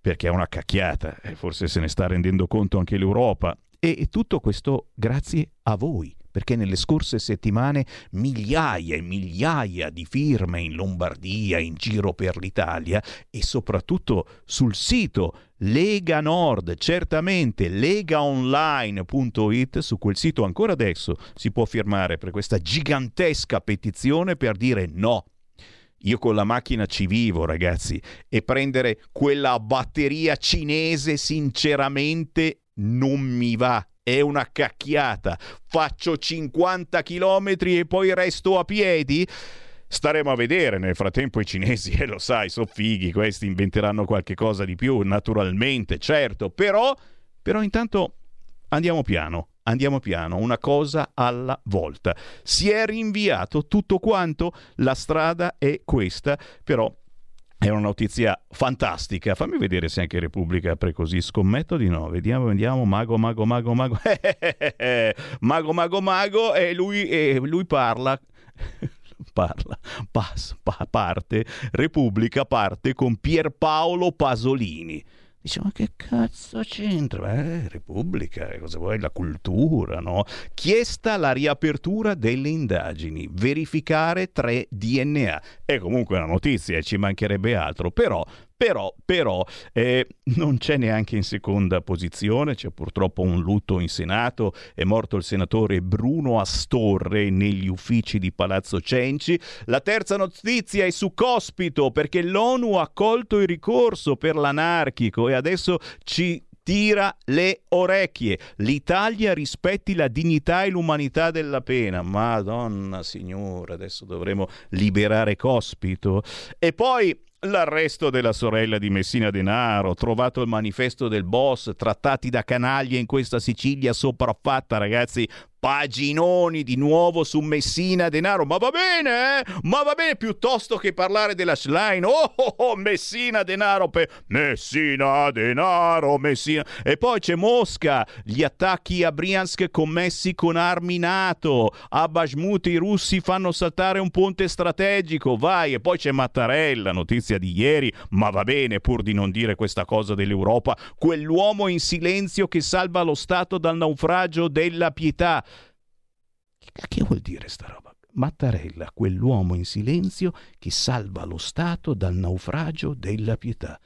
Speaker 1: perché è una cacchiata, e forse se ne sta rendendo conto anche l'Europa. E tutto questo grazie a voi perché nelle scorse settimane migliaia e migliaia di firme in Lombardia, in giro per l'Italia e soprattutto sul sito Lega Nord, certamente legaonline.it, su quel sito ancora adesso si può firmare per questa gigantesca petizione per dire no. Io con la macchina ci vivo, ragazzi, e prendere quella batteria cinese sinceramente non mi va è una cacchiata. Faccio 50 km e poi resto a piedi? Staremo a vedere, nel frattempo i cinesi, eh, lo sai, sono fighi, questi inventeranno qualche cosa di più, naturalmente, certo, però, però intanto andiamo piano, andiamo piano, una cosa alla volta. Si è rinviato tutto quanto, la strada è questa, però è una notizia fantastica. Fammi vedere se anche Repubblica apre così. Scommetto di no. Vediamo, vediamo. Mago, mago, mago, mago. mago, mago, mago. E lui, e lui parla. parla, pas, pa, parte, Repubblica parte con Pierpaolo Pasolini. Dice, ma che cazzo c'entra? Eh, Repubblica, cosa vuoi? La cultura, no? Chiesta la riapertura delle indagini, verificare tre DNA. È comunque una notizia, ci mancherebbe altro, però però, però eh, non c'è neanche in seconda posizione, c'è purtroppo un lutto in Senato, è morto il senatore Bruno Astorre negli uffici di Palazzo Cenci. La terza notizia è su Cospito perché l'ONU ha accolto il ricorso per l'anarchico e adesso ci tira le orecchie. L'Italia rispetti la dignità e l'umanità della pena. Madonna signora, adesso dovremo liberare Cospito. E poi L'arresto della sorella di Messina Denaro, trovato il manifesto del boss, trattati da canaglie in questa Sicilia sopraffatta, ragazzi. Paginoni di nuovo su Messina Denaro. Ma va bene, eh? Ma va bene piuttosto che parlare della Schlein. Oh, oh, oh Messina Denaro per Messina Denaro, Messina. E poi c'è Mosca, gli attacchi a Briansk commessi con armi NATO. A Bashmut i russi fanno saltare un ponte strategico. Vai, e poi c'è Mattarella, notizia di ieri. Ma va bene, pur di non dire questa cosa dell'Europa, quell'uomo in silenzio che salva lo Stato dal naufragio della pietà. Che vuol dire sta roba? Mattarella, quell'uomo in silenzio che salva lo Stato dal naufragio della pietà.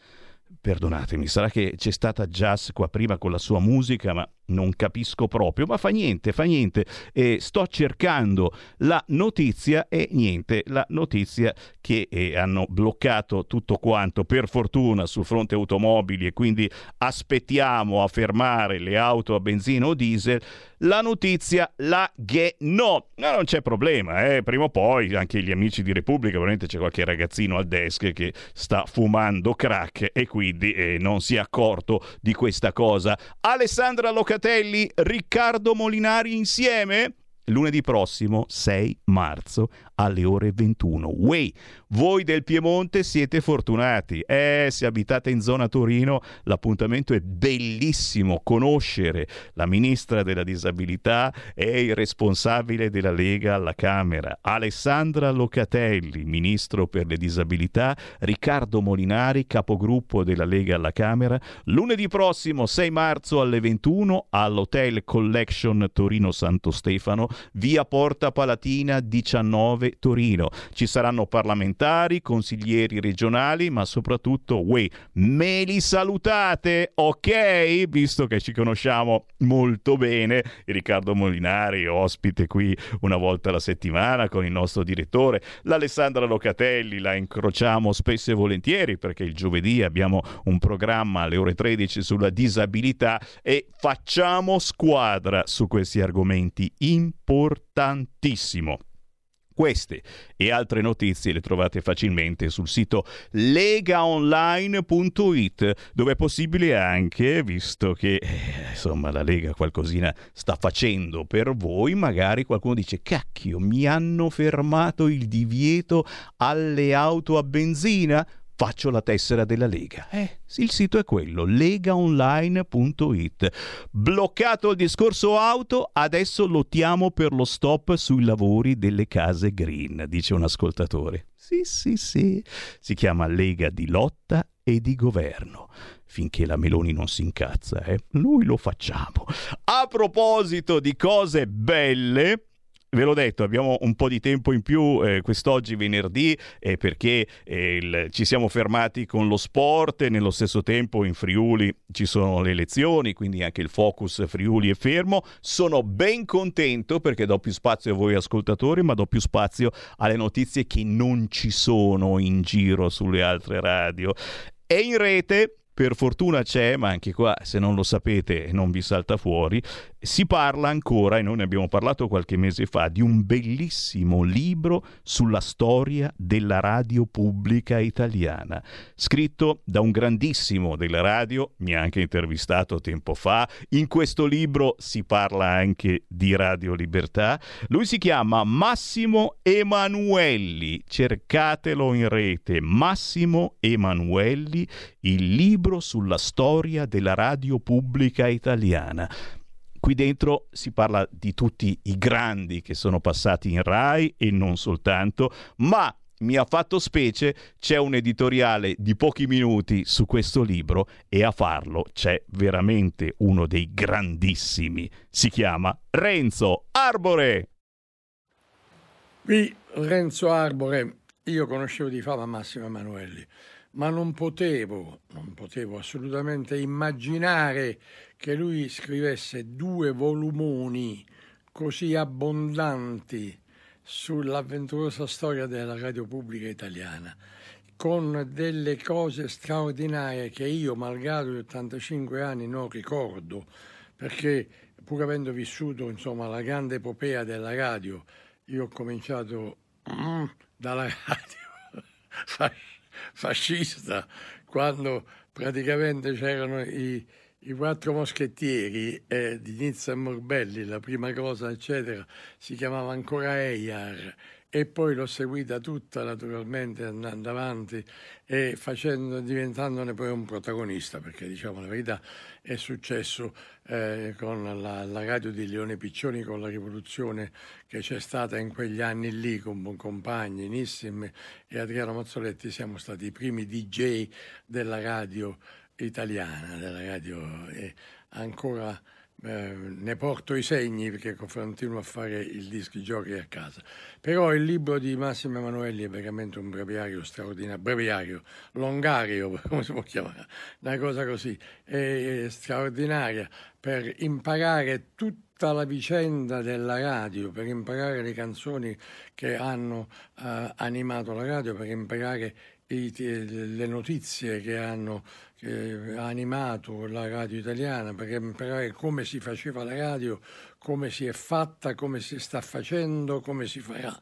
Speaker 1: Perdonatemi, sarà che c'è stata Jazz qua prima con la sua musica, ma non capisco proprio, ma fa niente, fa niente. Eh, sto cercando la notizia e niente, la notizia che eh, hanno bloccato tutto quanto per fortuna sul fronte automobili e quindi aspettiamo a fermare le auto a benzina o diesel. La notizia la che no, ma non c'è problema, eh. prima o poi anche gli amici di Repubblica, veramente c'è qualche ragazzino al desk che sta fumando crack e quindi eh, non si è accorto di questa cosa. Alessandra Locatelli Locatelli, Riccardo Molinari insieme? Lunedì prossimo, 6 marzo, alle ore 21. Way, voi del Piemonte siete fortunati. Eh, se abitate in zona Torino, l'appuntamento è bellissimo. Conoscere la ministra della disabilità e il responsabile della Lega alla Camera, Alessandra Locatelli, ministro per le disabilità, Riccardo Molinari, capogruppo della Lega alla Camera, lunedì prossimo 6 marzo alle 21 all'Hotel Collection Torino Santo Stefano, via Porta Palatina 19 Torino. Ci saranno parlamentari, consiglieri regionali, ma soprattutto, uè, me li salutate, ok? Visto che ci conosciamo molto bene, Riccardo Molinari, ospite qui una volta alla settimana con il nostro direttore, l'Alessandra Locatelli, la incrociamo spesso e volentieri perché il giovedì abbiamo un programma alle ore 13 sulla disabilità e facciamo squadra su questi argomenti importantissimo. Queste e altre notizie le trovate facilmente sul sito legaonline.it, dove è possibile anche, visto che eh, insomma la Lega qualcosina sta facendo per voi, magari qualcuno dice cacchio, mi hanno fermato il divieto alle auto a benzina? Faccio la tessera della Lega. Eh, il sito è quello, legaonline.it. Bloccato il discorso auto, adesso lottiamo per lo stop sui lavori delle case green, dice un ascoltatore. Sì, sì, sì. Si chiama Lega di lotta e di governo. Finché la Meloni non si incazza, eh? Noi lo facciamo. A proposito di cose belle, ve l'ho detto, abbiamo un po' di tempo in più eh, quest'oggi venerdì eh, perché eh, il, ci siamo fermati con lo sport e nello stesso tempo in Friuli ci sono le elezioni, quindi anche il focus Friuli è fermo. Sono ben contento perché do più spazio a voi ascoltatori, ma do più spazio alle notizie che non ci sono in giro sulle altre radio. E in rete per fortuna c'è, ma anche qua se non lo sapete non vi salta fuori, si parla ancora, e noi ne abbiamo parlato qualche mese fa, di un bellissimo libro sulla storia della radio pubblica italiana, scritto da un grandissimo della radio, mi ha anche intervistato tempo fa, in questo libro si parla anche di Radio Libertà, lui si chiama Massimo Emanuelli, cercatelo in rete, Massimo Emanuelli, il libro sulla storia della radio pubblica italiana. Qui dentro si parla di tutti i grandi che sono passati in RAI e non soltanto, ma mi ha fatto specie, c'è un editoriale di pochi minuti su questo libro e a farlo c'è veramente uno dei grandissimi. Si chiama Renzo Arbore.
Speaker 14: Qui Renzo Arbore, io conoscevo di fama Massimo Emanuelli ma non potevo, non potevo assolutamente immaginare che lui scrivesse due volumoni così abbondanti sull'avventurosa storia della radio pubblica italiana, con delle cose straordinarie che io, malgrado gli 85 anni, non ricordo, perché pur avendo vissuto insomma, la grande epopea della radio, io ho cominciato mm, dalla radio fascista, quando praticamente c'erano i, i quattro moschettieri eh, di Nizza e Morbelli, la prima cosa, eccetera, si chiamava ancora Eyar e poi l'ho seguita tutta naturalmente andando avanti e facendo, diventandone poi un protagonista, perché diciamo la verità è successo eh, con la, la, radio di Leone Piccioni, con la rivoluzione che c'è stata in quegli anni lì con compagni, Nissim e Adriano Mazzoletti, siamo stati i primi DJ della radio italiana, della radio e ancora eh, ne porto i segni perché continuo a fare il disc giochi a casa. Però il libro di Massimo Emanuelli è veramente un breviario straordinario, breviario, longario, come si può chiamare, una cosa così, è, straordinaria per imparare tutta la vicenda della radio, per imparare le canzoni che hanno uh, animato la radio, per imparare le notizie che hanno che ha animato la radio italiana per imparare come si faceva la radio, come si è fatta, come si sta facendo, come si farà.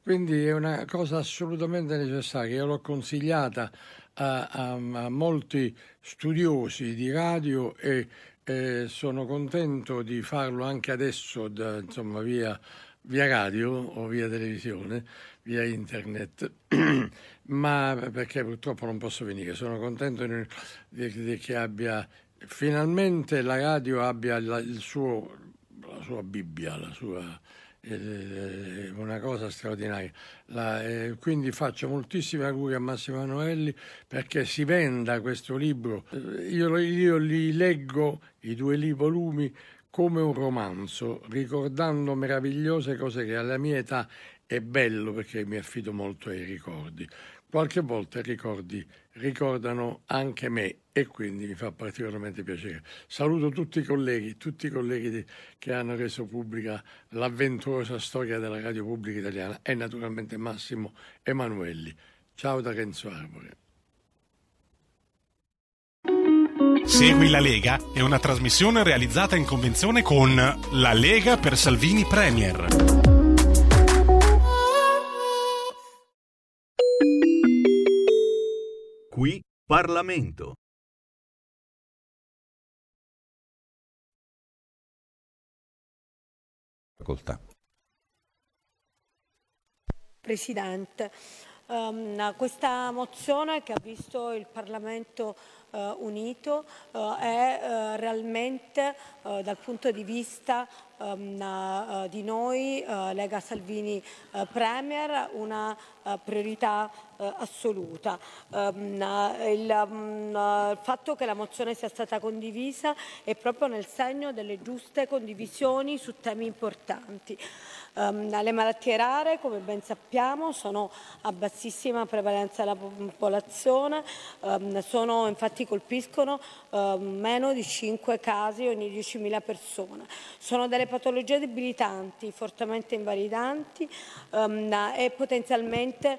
Speaker 14: Quindi è una cosa assolutamente necessaria. Io l'ho consigliata a, a, a molti studiosi di radio e, e, sono contento di farlo anche adesso da, insomma, via, via radio o via televisione via internet, ma perché purtroppo non posso venire. Sono contento di, di, che abbia finalmente la radio abbia la, suo, la sua Bibbia, la sua, eh, una cosa straordinaria. La, eh, quindi faccio moltissimi auguri a Massimo Emanuelli perché si venda questo libro. Io, io li leggo, i due volumi, come un romanzo, ricordando meravigliose cose che alla mia età è bello perché mi affido molto ai ricordi. Qualche volta ricordi ricordano anche me e quindi mi fa particolarmente piacere. Saluto tutti i colleghi, tutti i colleghi di, che hanno reso pubblica l'avventurosa storia della radio pubblica italiana e naturalmente Massimo Emanuelli. Ciao da Renzo Arbore.
Speaker 15: Segui la Lega è una trasmissione realizzata in convenzione con La Lega per Salvini Premier.
Speaker 16: Qui Parlamento.
Speaker 17: Facoltà.
Speaker 18: Presidente, um, questa mozione che ha visto il Parlamento uh, unito uh, è uh, realmente dal punto di vista um, di noi, Lega Salvini Premier, una priorità assoluta. Il, um, il, fatto che la mozione sia stata condivisa è proprio nel segno delle giuste condivisioni su temi importanti. Um, le malattie rare, come ben sappiamo, sono a bassissima prevalenza della popolazione, um, sono, infatti colpiscono um, meno di 5 casi ogni 10.000 persone. Sono delle patologie debilitanti, fortemente invalidanti e potenzialmente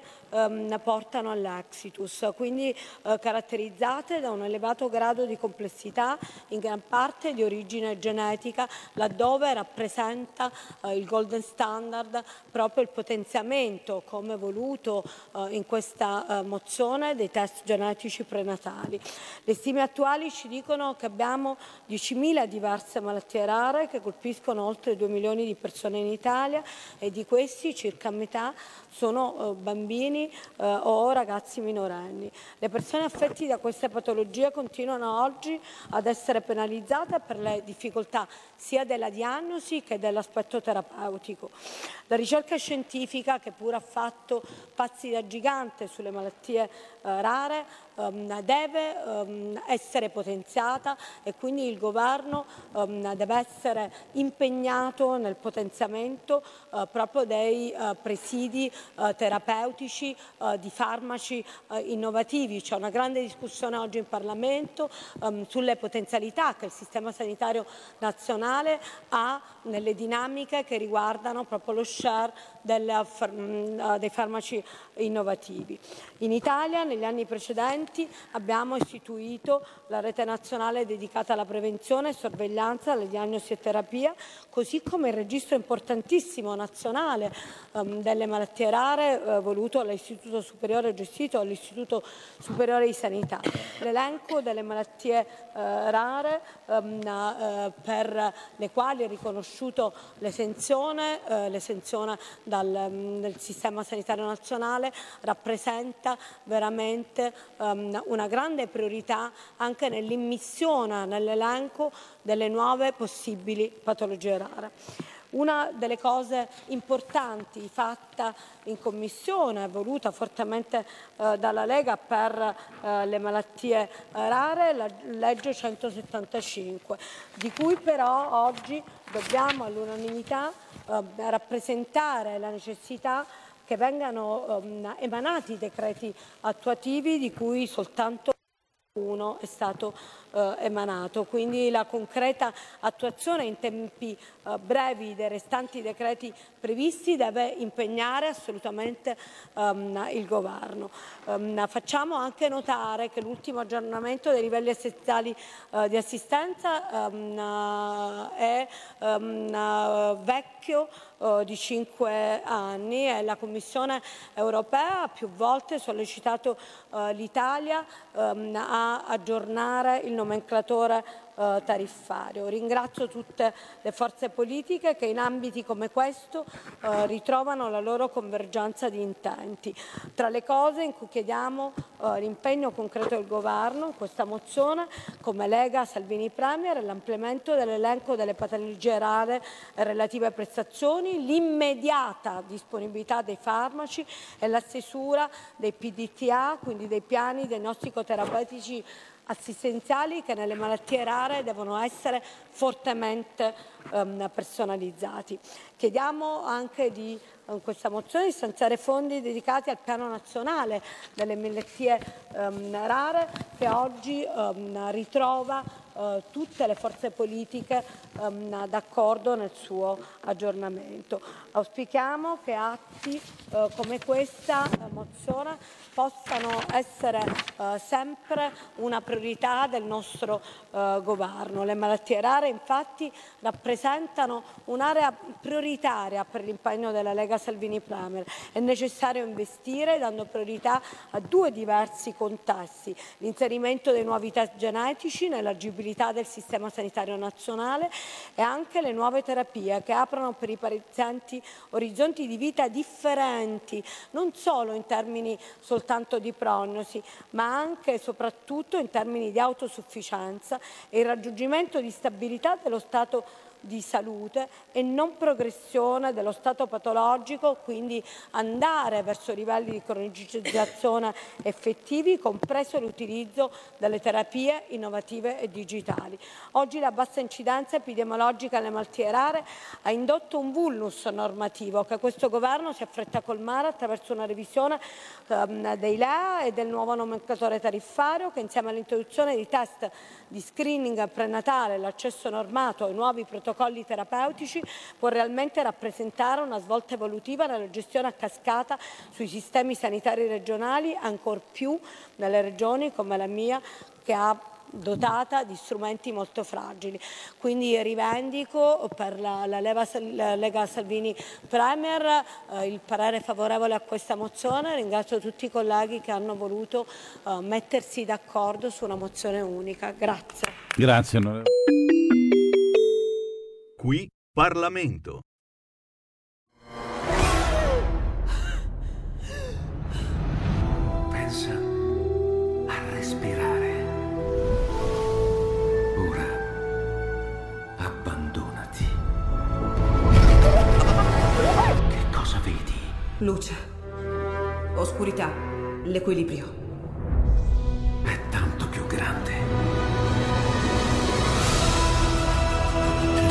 Speaker 18: portano all'exitus, quindi uh, caratterizzate da un elevato grado di complessità, in gran parte di origine genetica, laddove rappresenta uh, il golden standard standard proprio il potenziamento, come voluto eh, in questa eh, mozione, dei test genetici prenatali. Le stime attuali ci dicono che abbiamo 10.000 diverse malattie rare che colpiscono oltre 2 milioni di persone in Italia e di questi circa metà sono eh, bambini eh, o ragazzi minorenni. Le persone affette da queste patologie continuano oggi ad essere penalizzate per le difficoltà sia della diagnosi che dell'aspetto terapeutico. La ricerca scientifica, che pure ha fatto passi da gigante sulle malattie eh, rare, deve ehm, essere potenziata e quindi il governo ehm, deve essere impegnato nel potenziamento eh, proprio dei eh, presidi eh, terapeutici di farmaci innovativi. C'è una grande discussione oggi in Parlamento ehm, sulle potenzialità che il sistema sanitario nazionale ha nelle dinamiche che riguardano proprio lo share del, dei farmaci innovativi. In Italia negli anni precedenti abbiamo istituito la rete nazionale dedicata alla prevenzione, sorveglianza, alla diagnosi e terapia, così come il registro importantissimo nazionale um, delle malattie rare eh, voluto dall'Istituto Superiore gestito dall'Istituto Superiore di Sanità. L'elenco delle malattie eh, rare um, eh, per le quali è riconosciuto l'esenzione, eh, l'esenzione dal, um, del sistema sanitario nazionale rappresenta veramente um, una grande priorità anche nell'immissione nell'elenco delle nuove possibili patologie rare. Una delle cose importanti fatta in commissione, voluta fortemente eh, dalla Lega per eh, le malattie rare, la legge 175, di cui però oggi dobbiamo all'unanimità eh, rappresentare la necessità che vengano um, emanati decreti attuativi di cui soltanto uno è stato eh, emanato, quindi la concreta attuazione in tempi eh, brevi dei restanti decreti previsti deve impegnare assolutamente um, il Governo. Um, facciamo anche notare che l'ultimo aggiornamento dei livelli essenziali uh, di assistenza uh, è uh, vecchio di cinque anni e la Commissione europea ha più volte sollecitato l'Italia a aggiornare il nomenclatore eh, tariffario. Ringrazio tutte le forze politiche che in ambiti come questo eh, ritrovano la loro convergenza di intenti. Tra le cose in cui chiediamo eh, l'impegno concreto del Governo in questa mozione, come Lega Salvini Premier, è l'ampliamento dell'elenco delle patologie rare relative prestazioni, l'immediata disponibilità dei farmaci e la stesura dei PDTA, quindi dei piani diagnostico-terapeutici assistenziali che nelle malattie rare devono essere fortemente um, personalizzati. Chiediamo anche di, in questa mozione di stanziare fondi dedicati al piano nazionale delle malattie um, rare che oggi um, ritrova uh, tutte le forze politiche d'accordo nel suo aggiornamento. Auspichiamo che atti uh, come questa uh, mozione possano essere eh, sempre una priorità del nostro eh, governo. Le malattie rare infatti rappresentano un'area prioritaria per l'impegno della Lega Salvini Premier. È necessario investire dando priorità a due diversi contesti, l'inserimento dei nuovi test genetici nell'agibilità del sistema sanitario nazionale e anche le nuove terapie che aprono per i pazienti orizzonti di vita differenti, non solo in termini soltanto di prognosi, ma anche e soprattutto in termini di autosufficienza e il raggiungimento di stabilità dello stato di salute e non progressione dello stato patologico, quindi andare verso livelli di cronicizzazione effettivi, compreso l'utilizzo delle terapie innovative e digitali. Oggi la bassa incidenza epidemiologica alle malattie rare ha indotto un vulnus normativo che questo governo si affretta a colmare attraverso una revisione um, dei LEA e del nuovo nomenclatore tariffario che insieme all'introduzione di test di screening prenatale, l'accesso normato ai nuovi protocolli protocolli terapeutici può realmente rappresentare una svolta evolutiva nella gestione a cascata sui sistemi sanitari regionali, ancor più nelle regioni come la mia che ha dotata di strumenti molto fragili. Quindi rivendico per la, la, Leva, la Lega Salvini Premier eh, il parere favorevole a questa mozione, ringrazio tutti i colleghi che hanno voluto eh, mettersi d'accordo su una mozione unica. Grazie.
Speaker 1: Grazie.
Speaker 16: Qui Parlamento.
Speaker 8: Pensa a respirare. Ora abbandonati. Che cosa vedi?
Speaker 19: Luce. Oscurità. L'equilibrio.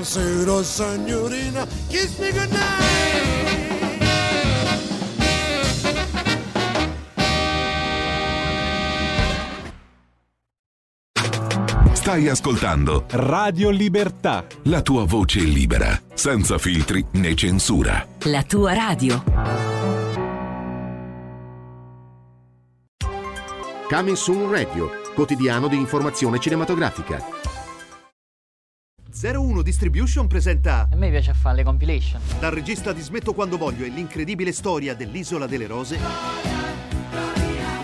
Speaker 13: Buonasera signorina, kiss me goodnight.
Speaker 20: Stai ascoltando
Speaker 21: Radio Libertà.
Speaker 20: La tua voce libera, senza filtri né censura.
Speaker 22: La tua radio.
Speaker 23: Coming Soon Radio, quotidiano di informazione cinematografica.
Speaker 17: 01 Distribution presenta
Speaker 24: A me piace fare le compilation.
Speaker 17: Dal regista di Smetto quando voglio e l'incredibile storia dell'Isola delle Rose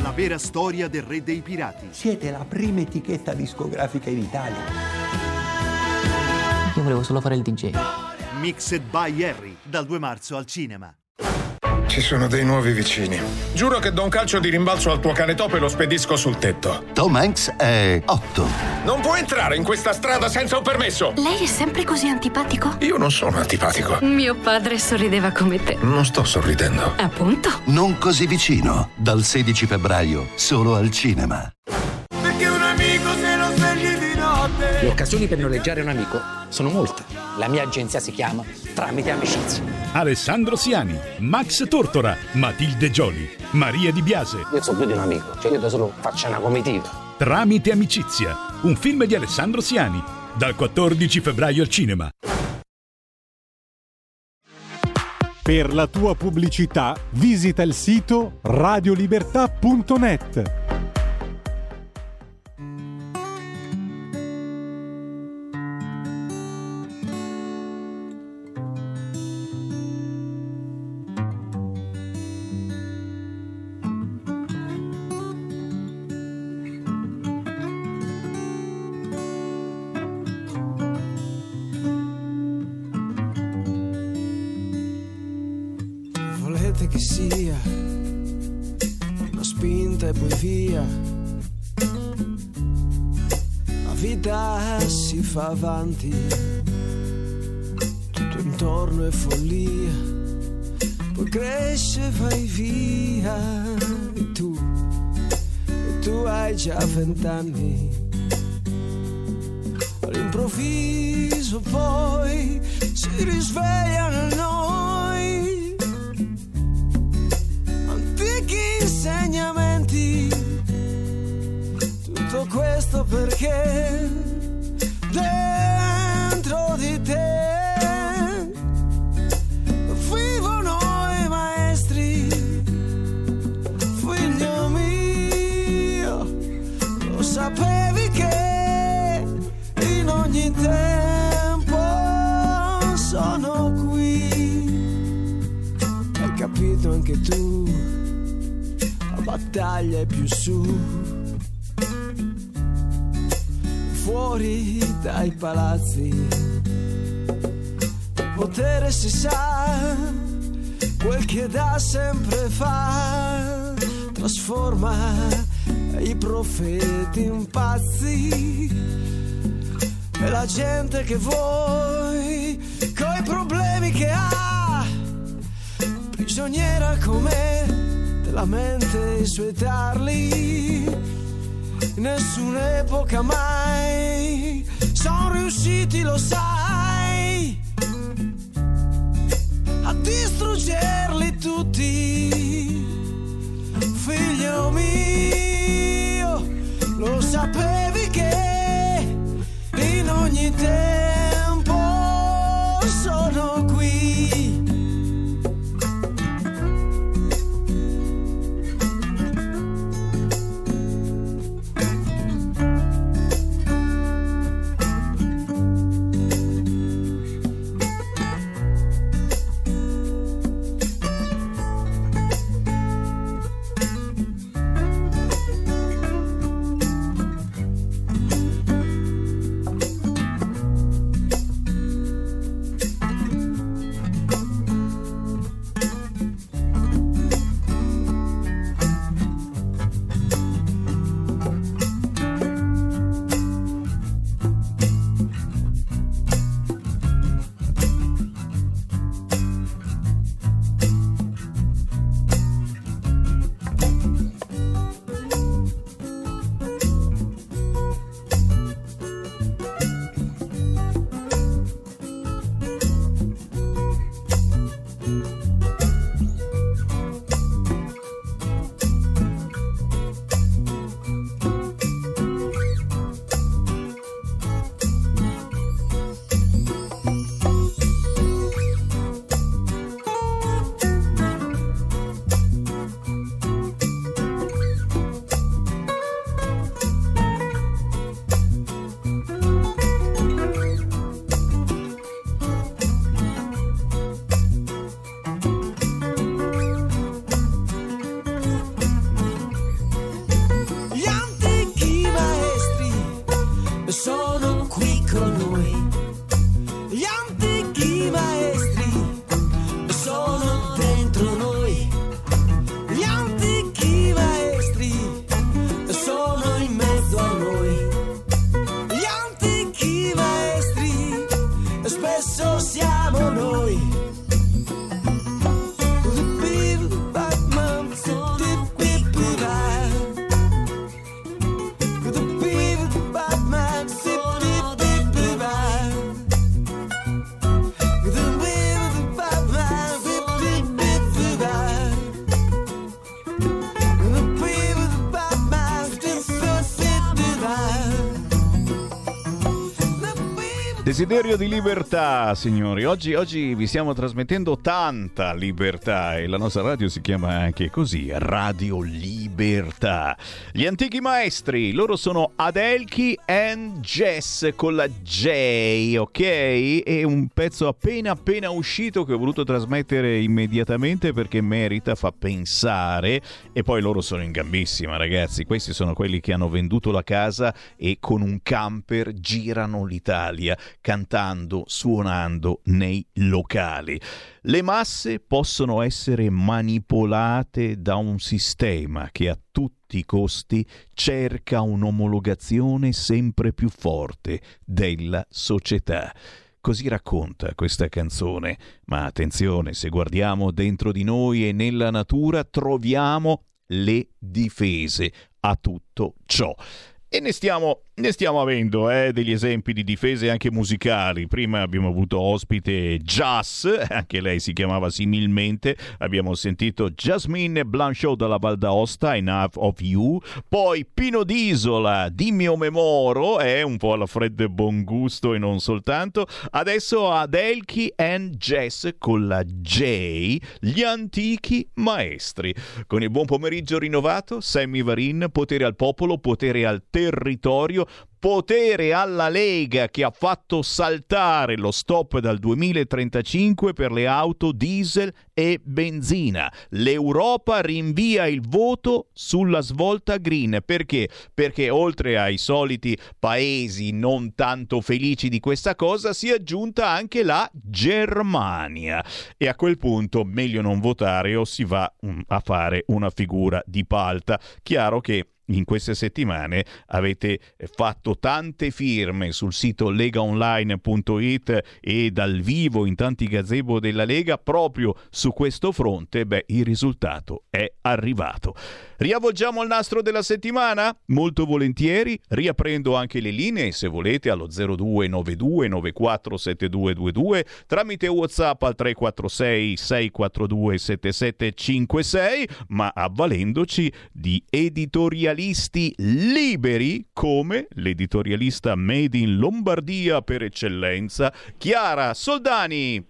Speaker 17: La vera storia del re dei pirati
Speaker 25: Siete la prima etichetta discografica in Italia.
Speaker 24: Io volevo solo fare il DJ.
Speaker 17: Mixed by Harry dal 2 marzo al cinema
Speaker 26: Ci sono dei nuovi vicini. Giuro che do un calcio di rimbalzo al tuo cane topo e lo spedisco sul tetto.
Speaker 27: Tom Hanks è 8.
Speaker 26: Non può entrare in questa strada senza un permesso!
Speaker 28: Lei è sempre così antipatico?
Speaker 26: Io non sono antipatico.
Speaker 28: Mio padre sorrideva come te.
Speaker 26: Non sto sorridendo.
Speaker 28: Appunto.
Speaker 27: Non così vicino. Dal 16 febbraio, solo al cinema.
Speaker 29: Le occasioni per noleggiare un amico sono molte. La mia agenzia si chiama Tramite Amicizia.
Speaker 30: Alessandro Siani, Max Tortora, Matilde Gioli, Maria Di Biase.
Speaker 29: Io so più di un amico, cioè io da solo faccio una comitiva.
Speaker 30: Tramite Amicizia, un film di Alessandro Siani, dal 14 febbraio al cinema.
Speaker 21: Per la tua pubblicità visita il sito radiolibertà.net.
Speaker 31: avanti, tutto intorno è follia, poi cresce, vai via. E tu, e tu hai già vent'anni. All'improvviso poi si risvegliano noi antichi insegnamenti. Tutto questo perché anche tu, la battaglia è più su. Fuori dai palazzi, il potere si sa, quel che da sempre fa, trasforma i profeti in pazzi. E la gente che vuoi, coi problemi che ha prigioniera come della mente i suoi tarli. Nessun'epoca mai sono riusciti, lo sai, a distruggerli tutti.
Speaker 1: Desiderio di libertà, signori. Oggi, oggi, vi stiamo trasmettendo tanta libertà e la nostra radio si chiama anche così, Radio Libertà. Gli antichi maestri, loro sono Adelchi and Jess con la J, ok? È un pezzo appena appena uscito che ho voluto trasmettere immediatamente perché merita, fa pensare e poi loro sono in gambissima, ragazzi. Questi sono quelli che hanno venduto la casa e con un camper girano l'Italia cantando, suonando nei locali. Le masse possono essere manipolate da un sistema che a tutti i costi cerca un'omologazione sempre più forte della società. Così racconta questa canzone, ma attenzione, se guardiamo dentro di noi e nella natura troviamo le difese a tutto ciò. E ne stiamo, ne stiamo avendo eh, degli esempi di difese anche musicali. Prima abbiamo avuto ospite Jazz, anche lei si chiamava similmente. Abbiamo sentito Jasmine Blanchot dalla Val d'Aosta, Enough of You. Poi Pino d'Isola, Dimmi o Memoro, è eh, un po' alla fredda buon gusto e non soltanto. Adesso Adelchi and Jazz con la J, gli antichi maestri. Con il buon pomeriggio rinnovato, Sammy Varin, potere al popolo, potere al territorio, potere alla Lega che ha fatto saltare lo stop dal 2035 per le auto diesel e benzina. L'Europa rinvia il voto sulla svolta green. Perché? Perché oltre ai soliti paesi non tanto felici di questa cosa si è aggiunta anche la Germania. E a quel punto meglio non votare o si va mm, a fare una figura di palta. Chiaro che in queste settimane avete fatto tante firme sul sito legaonline.it e dal vivo in tanti gazebo della Lega proprio su questo fronte, beh, il risultato è arrivato. Riavvolgiamo il nastro della settimana? Molto volentieri, riaprendo anche le linee se volete allo 0292 947222 tramite WhatsApp al 346 642 7756, ma avvalendoci di editorialisti liberi come l'editorialista Made in Lombardia per eccellenza, Chiara Soldani.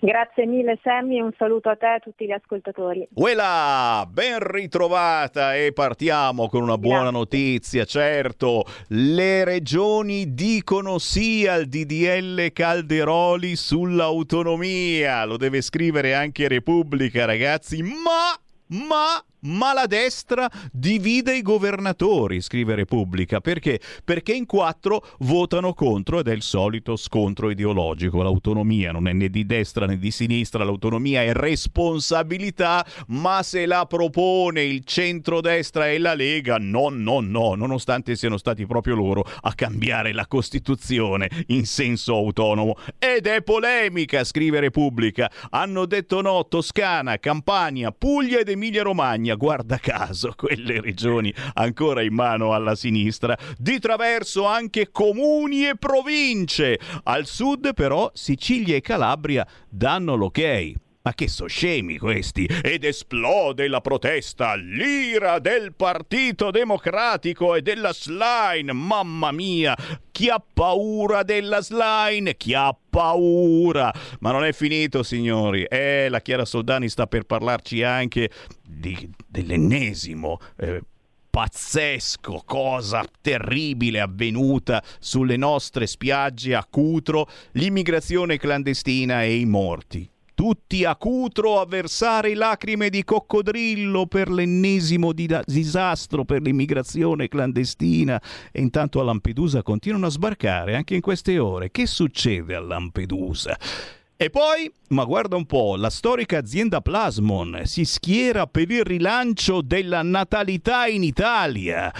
Speaker 32: Grazie mille Sammy un saluto a te e a tutti gli ascoltatori.
Speaker 1: Uela, ben ritrovata e partiamo con una buona Grazie. notizia, certo. Le regioni dicono sì al DDL Calderoli sull'autonomia. Lo deve scrivere anche Repubblica, ragazzi, ma ma ma la destra divide i governatori, scrive Repubblica. Perché? Perché in quattro votano contro ed è il solito scontro ideologico. L'autonomia non è né di destra né di sinistra, l'autonomia è responsabilità, ma se la propone il centrodestra e la Lega, no, no, no, nonostante siano stati proprio loro a cambiare la Costituzione in senso autonomo. Ed è polemica, scrive Repubblica. Hanno detto no Toscana, Campania, Puglia ed Emilia Romagna Romagna, guarda caso, quelle regioni ancora in mano alla sinistra, di traverso anche comuni e province. Al sud però Sicilia e Calabria danno l'ok. Ma che so scemi questi! Ed esplode la protesta, l'ira del Partito Democratico e della Slime! Mamma mia! Chi ha paura della Slime? Chi ha paura? Ma non è finito, signori. Eh, la Chiara Soldani sta per parlarci anche di, dell'ennesimo eh, pazzesco, cosa terribile avvenuta sulle nostre spiagge a Cutro, l'immigrazione clandestina e i morti tutti a Cutro a versare lacrime di coccodrillo per l'ennesimo disastro per l'immigrazione clandestina e intanto a Lampedusa continuano a sbarcare anche in queste ore. Che succede a Lampedusa? E poi, ma guarda un po', la storica azienda Plasmon si schiera per il rilancio della natalità in Italia.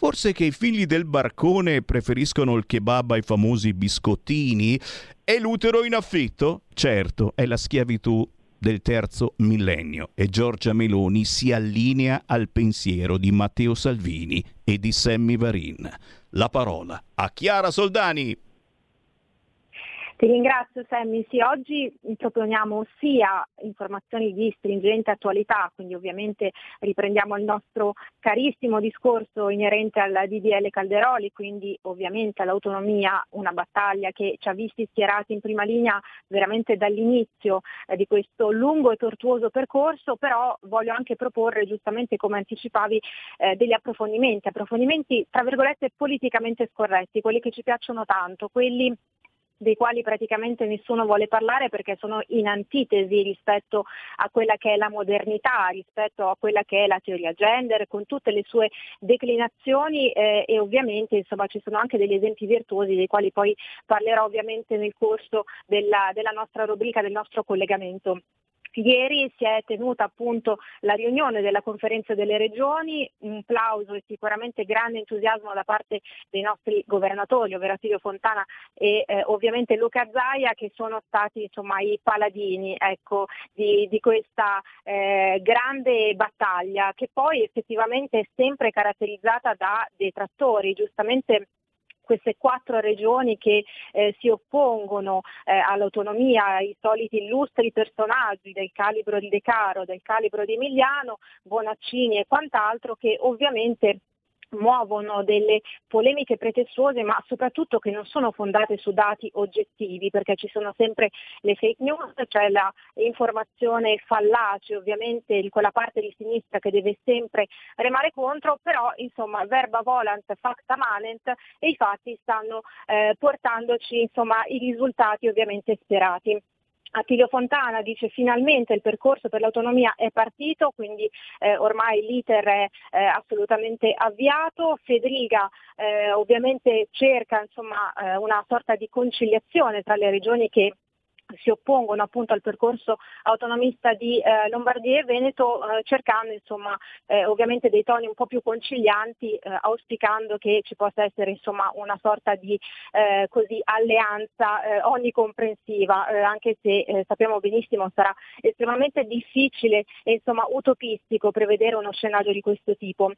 Speaker 1: Forse che i figli del barcone preferiscono il kebab ai famosi biscottini? E l'utero in affitto? Certo, è la schiavitù del terzo millennio e Giorgia Meloni si allinea al pensiero di Matteo Salvini e di Sammy Varin. La parola a Chiara Soldani.
Speaker 32: Ti ringrazio Sammy, sì, oggi proponiamo sia informazioni di stringente attualità, quindi ovviamente riprendiamo il nostro carissimo discorso inerente al DDL Calderoli, quindi ovviamente all'autonomia, una battaglia che ci ha visti schierati in prima linea veramente dall'inizio eh, di questo lungo e tortuoso percorso, però voglio anche proporre giustamente come anticipavi eh, degli approfondimenti, approfondimenti tra virgolette politicamente scorretti, quelli che ci piacciono tanto, quelli dei quali praticamente nessuno vuole parlare perché sono in antitesi rispetto a quella che è la modernità, rispetto a quella che è la teoria gender, con tutte le sue declinazioni eh, e ovviamente insomma, ci sono anche degli esempi virtuosi dei quali poi parlerò ovviamente nel corso della, della nostra rubrica, del nostro collegamento. Ieri si è tenuta appunto la riunione della conferenza delle regioni, un plauso e sicuramente grande entusiasmo da parte dei nostri governatori, ovvero Attilio Fontana e eh, ovviamente Luca Zaia che sono stati insomma, i paladini ecco, di, di, questa eh, grande battaglia che poi effettivamente è sempre caratterizzata da detrattori, giustamente queste quattro regioni che eh, si oppongono eh, all'autonomia, i soliti illustri personaggi del calibro di De Caro, del calibro di Emiliano, Bonaccini e quant'altro che ovviamente muovono delle polemiche pretestuose ma soprattutto che non sono fondate su dati oggettivi perché ci sono sempre le fake news, cioè l'informazione fallace ovviamente quella parte di sinistra che deve sempre remare contro, però insomma verba volant facta manent e i fatti stanno eh, portandoci insomma i risultati ovviamente sperati. Attilio Fontana dice finalmente il percorso per l'autonomia è partito, quindi eh, ormai l'iter è eh, assolutamente avviato. Federica eh, ovviamente cerca insomma, eh, una sorta di conciliazione tra le regioni che si oppongono appunto al percorso autonomista di eh, Lombardia e Veneto eh, cercando insomma eh, ovviamente dei toni un po' più concilianti eh, auspicando che ci possa essere insomma una sorta di eh, così, alleanza eh, onnicomprensiva anche se sappiamo benissimo sarà estremamente difficile e insomma utopistico prevedere uno scenario di questo tipo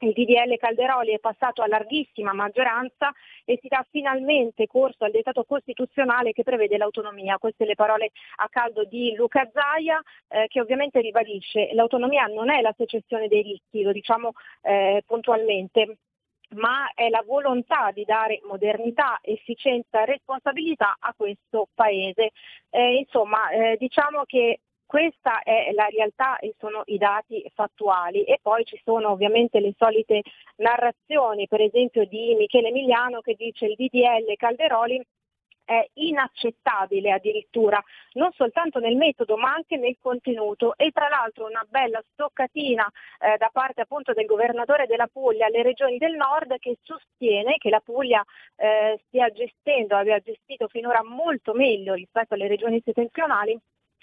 Speaker 32: il DDL Calderoli è passato a larghissima maggioranza e si dà finalmente corso al dettato costituzionale che prevede l'autonomia. Queste le parole a caldo di Luca Zaia eh, che ovviamente ribadisce l'autonomia non è la secessione dei ricchi, lo diciamo eh, puntualmente ma è la volontà di dare modernità, efficienza e responsabilità a questo Paese. Eh, insomma, eh, diciamo che questa è la realtà e sono i dati fattuali. E poi ci sono ovviamente le solite narrazioni, per esempio di Michele Emiliano che dice il DDL Calderoli è inaccettabile addirittura, non soltanto nel metodo ma anche nel contenuto. E tra l'altro una bella stoccatina eh, da parte appunto del governatore della Puglia alle regioni del nord che sostiene che la Puglia eh, stia gestendo, abbia gestito finora molto meglio rispetto alle regioni settentrionali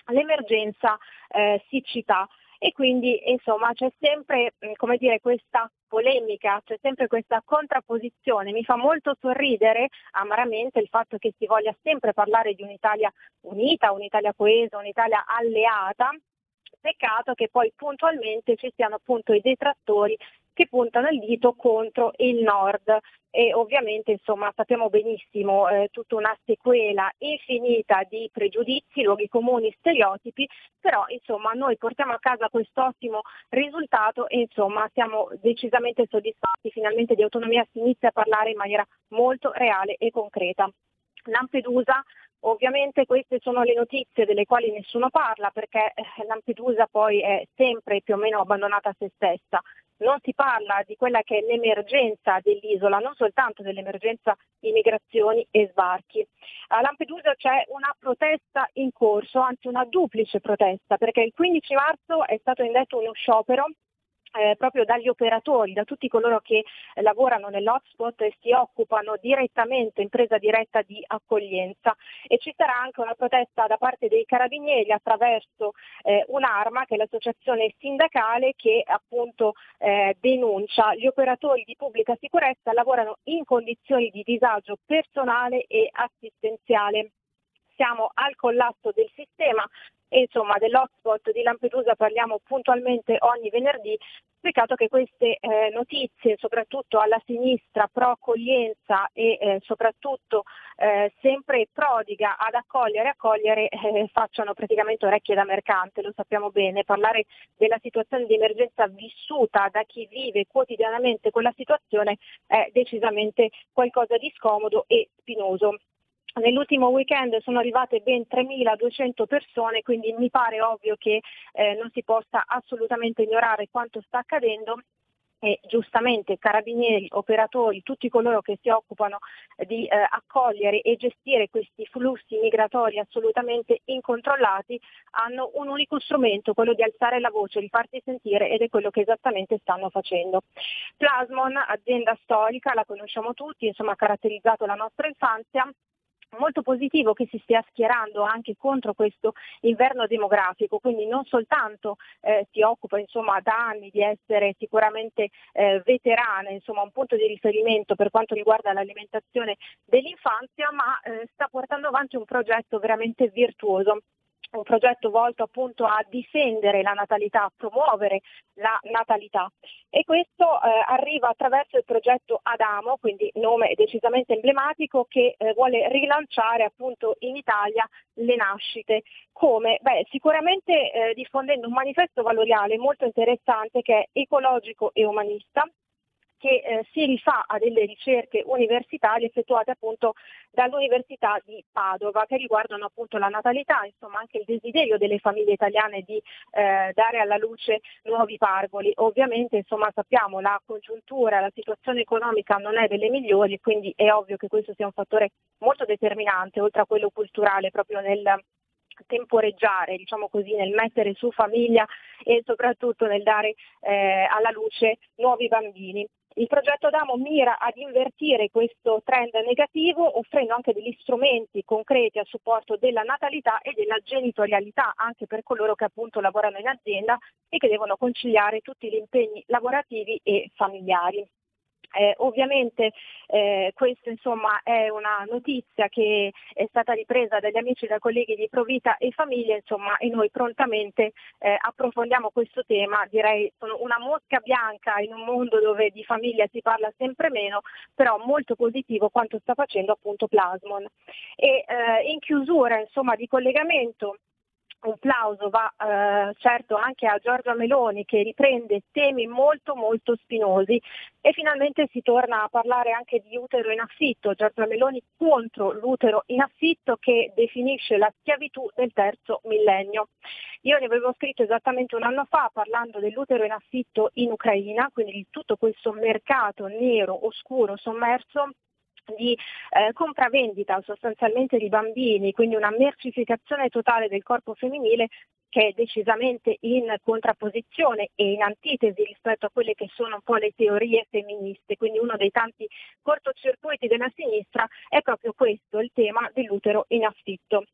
Speaker 32: l'emergenza eh, siccità e quindi insomma c'è sempre mm, come dire, questa polemica, c'è sempre questa contrapposizione. Mi fa molto sorridere amaramente il fatto che si voglia sempre parlare di un'Italia unita, un'Italia coesa, un'Italia alleata. Peccato che poi puntualmente ci siano appunto i detrattori che puntano il dito contro il nord e ovviamente insomma sappiamo benissimo eh, tutta una sequela infinita di pregiudizi, luoghi comuni, stereotipi, però insomma noi portiamo a casa questo ottimo risultato e insomma siamo decisamente soddisfatti, finalmente di autonomia si inizia a parlare in maniera molto reale e concreta. Lampedusa Ovviamente queste sono le notizie delle quali nessuno parla perché eh, Lampedusa poi è sempre più o meno abbandonata a se stessa non si parla di quella che è l'emergenza dell'isola, non soltanto dell'emergenza immigrazioni e sbarchi. A Lampedusa c'è una protesta in corso, anzi una duplice protesta, perché il 15 marzo è stato indetto uno sciopero eh, proprio dagli operatori, da tutti coloro che eh, lavorano nell'hotspot e si occupano direttamente, in presa diretta di accoglienza. E ci sarà anche una protesta da parte dei carabinieri attraverso eh, un'arma che è l'associazione sindacale che appunto eh, denuncia. Gli operatori di pubblica sicurezza lavorano in condizioni di disagio personale e assistenziale siamo al collasso del sistema e insomma dell'hotspot di Lampedusa parliamo puntualmente ogni venerdì. Peccato che queste eh, notizie, soprattutto alla sinistra, pro accoglienza e eh, soprattutto eh, sempre prodiga ad accogliere e accogliere, eh, facciano praticamente orecchie da mercante, lo sappiamo bene. Parlare della situazione di emergenza vissuta da chi vive quotidianamente quella situazione è decisamente qualcosa di scomodo e spinoso. Nell'ultimo weekend sono arrivate ben 3.200 persone, quindi mi pare ovvio che eh, non si possa assolutamente ignorare quanto sta accadendo e giustamente carabinieri, operatori, tutti coloro che si occupano di eh, accogliere e gestire questi flussi migratori assolutamente incontrollati hanno un unico strumento, quello di alzare la voce, di farsi sentire ed è quello che esattamente stanno facendo. Plasmon, azienda storica, la conosciamo tutti, insomma ha caratterizzato la nostra infanzia, molto positivo che si stia schierando anche contro questo inverno demografico, quindi non soltanto eh, si occupa insomma, da anni di essere sicuramente eh, veterana, insomma, un punto di riferimento per quanto riguarda l'alimentazione dell'infanzia, ma eh, sta portando avanti un progetto veramente virtuoso un progetto volto appunto a difendere la natalità, a promuovere la natalità e questo eh, arriva attraverso il progetto Adamo, quindi nome decisamente emblematico che eh, vuole rilanciare appunto in Italia le nascite. Come? Beh, sicuramente eh, diffondendo un manifesto valoriale molto interessante che è ecologico e umanista, che eh, si rifà a delle ricerche universitarie effettuate appunto dall'Università di Padova che riguardano appunto la natalità, insomma anche il desiderio delle famiglie italiane di eh, dare alla luce nuovi pargoli. Ovviamente insomma sappiamo la congiuntura, la situazione economica non è delle migliori, quindi è ovvio che questo sia un fattore molto determinante oltre a quello culturale proprio nel temporeggiare, diciamo così, nel mettere su famiglia e soprattutto nel dare eh, alla luce nuovi bambini. Il progetto Damo mira ad invertire questo trend negativo offrendo anche degli strumenti concreti a supporto della natalità e della genitorialità anche per coloro che appunto lavorano in azienda e che devono conciliare tutti gli impegni lavorativi e familiari. Eh, ovviamente eh, questa insomma, è una notizia che è stata ripresa dagli amici e dai colleghi di Provita e Famiglia insomma, e noi prontamente eh, approfondiamo questo tema, direi sono una mosca bianca in un mondo dove di famiglia si parla sempre meno, però molto positivo quanto sta facendo appunto Plasmon. E eh, in chiusura insomma, di collegamento un plauso va eh, certo anche a Giorgia Meloni che riprende temi molto molto spinosi e finalmente si torna a parlare anche di utero in affitto, Giorgia Meloni contro l'utero in affitto che definisce la schiavitù del terzo millennio. Io ne avevo scritto esattamente un anno fa parlando dell'utero in affitto in Ucraina, quindi di tutto questo mercato nero, oscuro, sommerso di eh, compravendita sostanzialmente di bambini, quindi una mercificazione totale del corpo femminile che è decisamente in contrapposizione e in antitesi rispetto a quelle che sono un po' le teorie femministe, quindi uno dei tanti cortocircuiti della sinistra è proprio questo, il tema dell'utero in affitto.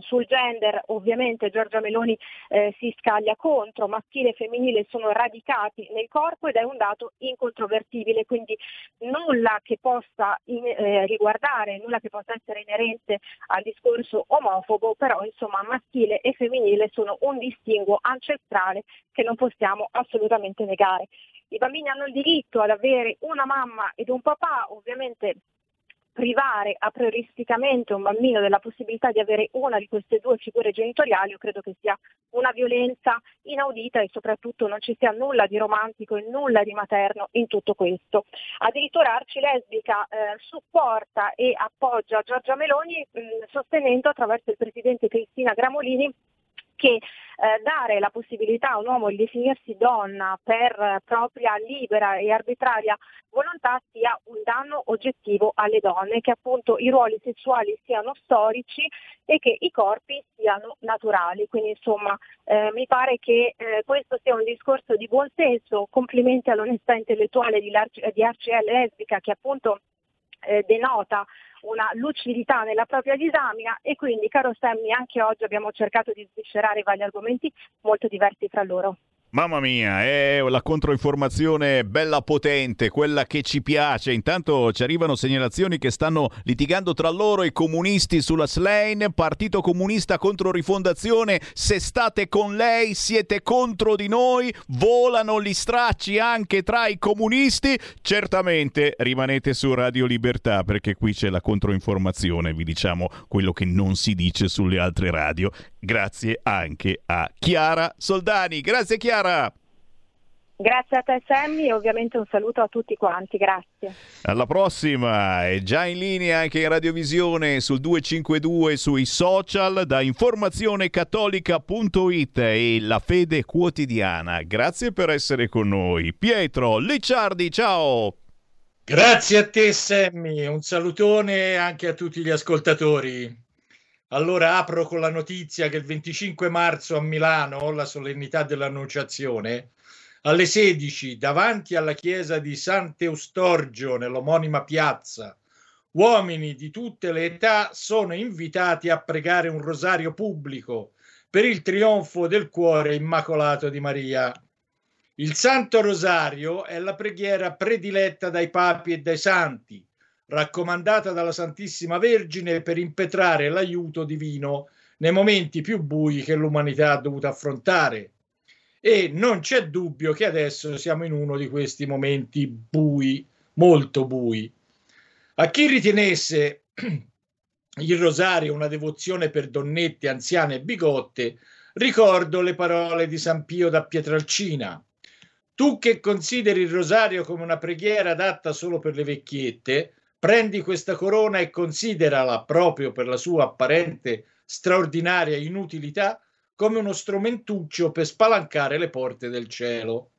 Speaker 32: Sul gender ovviamente Giorgia Meloni eh, si scaglia contro, maschile e femminile sono radicati nel corpo ed è un dato incontrovertibile, quindi nulla che possa in, eh, riguardare, nulla che possa essere inerente al discorso omofobo, però insomma maschile e femminile sono un distinguo ancestrale che non possiamo assolutamente negare. I bambini hanno il diritto ad avere una mamma ed un papà, ovviamente privare a prioristicamente un bambino della possibilità di avere una di queste due figure genitoriali, io credo che sia una violenza inaudita e soprattutto non ci sia nulla di romantico e nulla di materno in tutto questo. Addirittura Arci Lesbica eh, supporta e appoggia Giorgia Meloni mh, sostenendo attraverso il presidente Cristina Gramolini che eh, dare la possibilità a un uomo di definirsi donna per eh, propria libera e arbitraria volontà sia un danno oggettivo alle donne, che appunto i ruoli sessuali siano storici e che i corpi siano naturali. Quindi insomma eh, mi pare che eh, questo sia un discorso di buon senso, complimenti all'onestà intellettuale di, di RCL Lesbica che appunto eh, denota una lucidità nella propria disamina e quindi caro Sammy anche oggi abbiamo cercato di sviscerare vari argomenti molto diversi fra loro.
Speaker 33: Mamma mia, è la controinformazione bella potente, quella che ci piace. Intanto ci arrivano segnalazioni che stanno litigando tra loro i comunisti sulla Slane, Partito Comunista contro Rifondazione. Se state con lei siete contro di noi, volano gli stracci anche tra i comunisti. Certamente rimanete su Radio Libertà perché qui c'è la controinformazione, vi diciamo quello che non si dice sulle altre radio. Grazie anche a Chiara Soldani. Grazie Chiara.
Speaker 32: Grazie a te Sammy e ovviamente un saluto a tutti quanti, grazie.
Speaker 33: Alla prossima, è già in linea anche in radiovisione sul 252 sui social da informazionecattolica.it e la fede quotidiana. Grazie per essere con noi. Pietro Licciardi, ciao!
Speaker 34: Grazie a te Sammy, un salutone anche a tutti gli ascoltatori. Allora apro con la notizia che il 25 marzo a Milano, la solennità dell'Annunciazione, alle 16 davanti alla chiesa di Sant'Eustorgio nell'omonima piazza, uomini di tutte le età sono invitati a pregare un rosario pubblico per il trionfo del cuore immacolato di Maria. Il Santo Rosario è la preghiera prediletta dai papi e dai santi raccomandata dalla Santissima Vergine per impetrare l'aiuto divino nei momenti più bui che l'umanità ha dovuto affrontare. E non c'è dubbio che adesso siamo in uno di questi momenti bui, molto bui. A chi ritenesse il rosario una devozione per donnette anziane e bigotte, ricordo le parole di San Pio da Pietralcina. Tu che consideri il rosario come una preghiera adatta solo per le vecchiette, Prendi questa corona e considerala proprio per la sua apparente straordinaria inutilità come uno strumentuccio per spalancare le porte del cielo.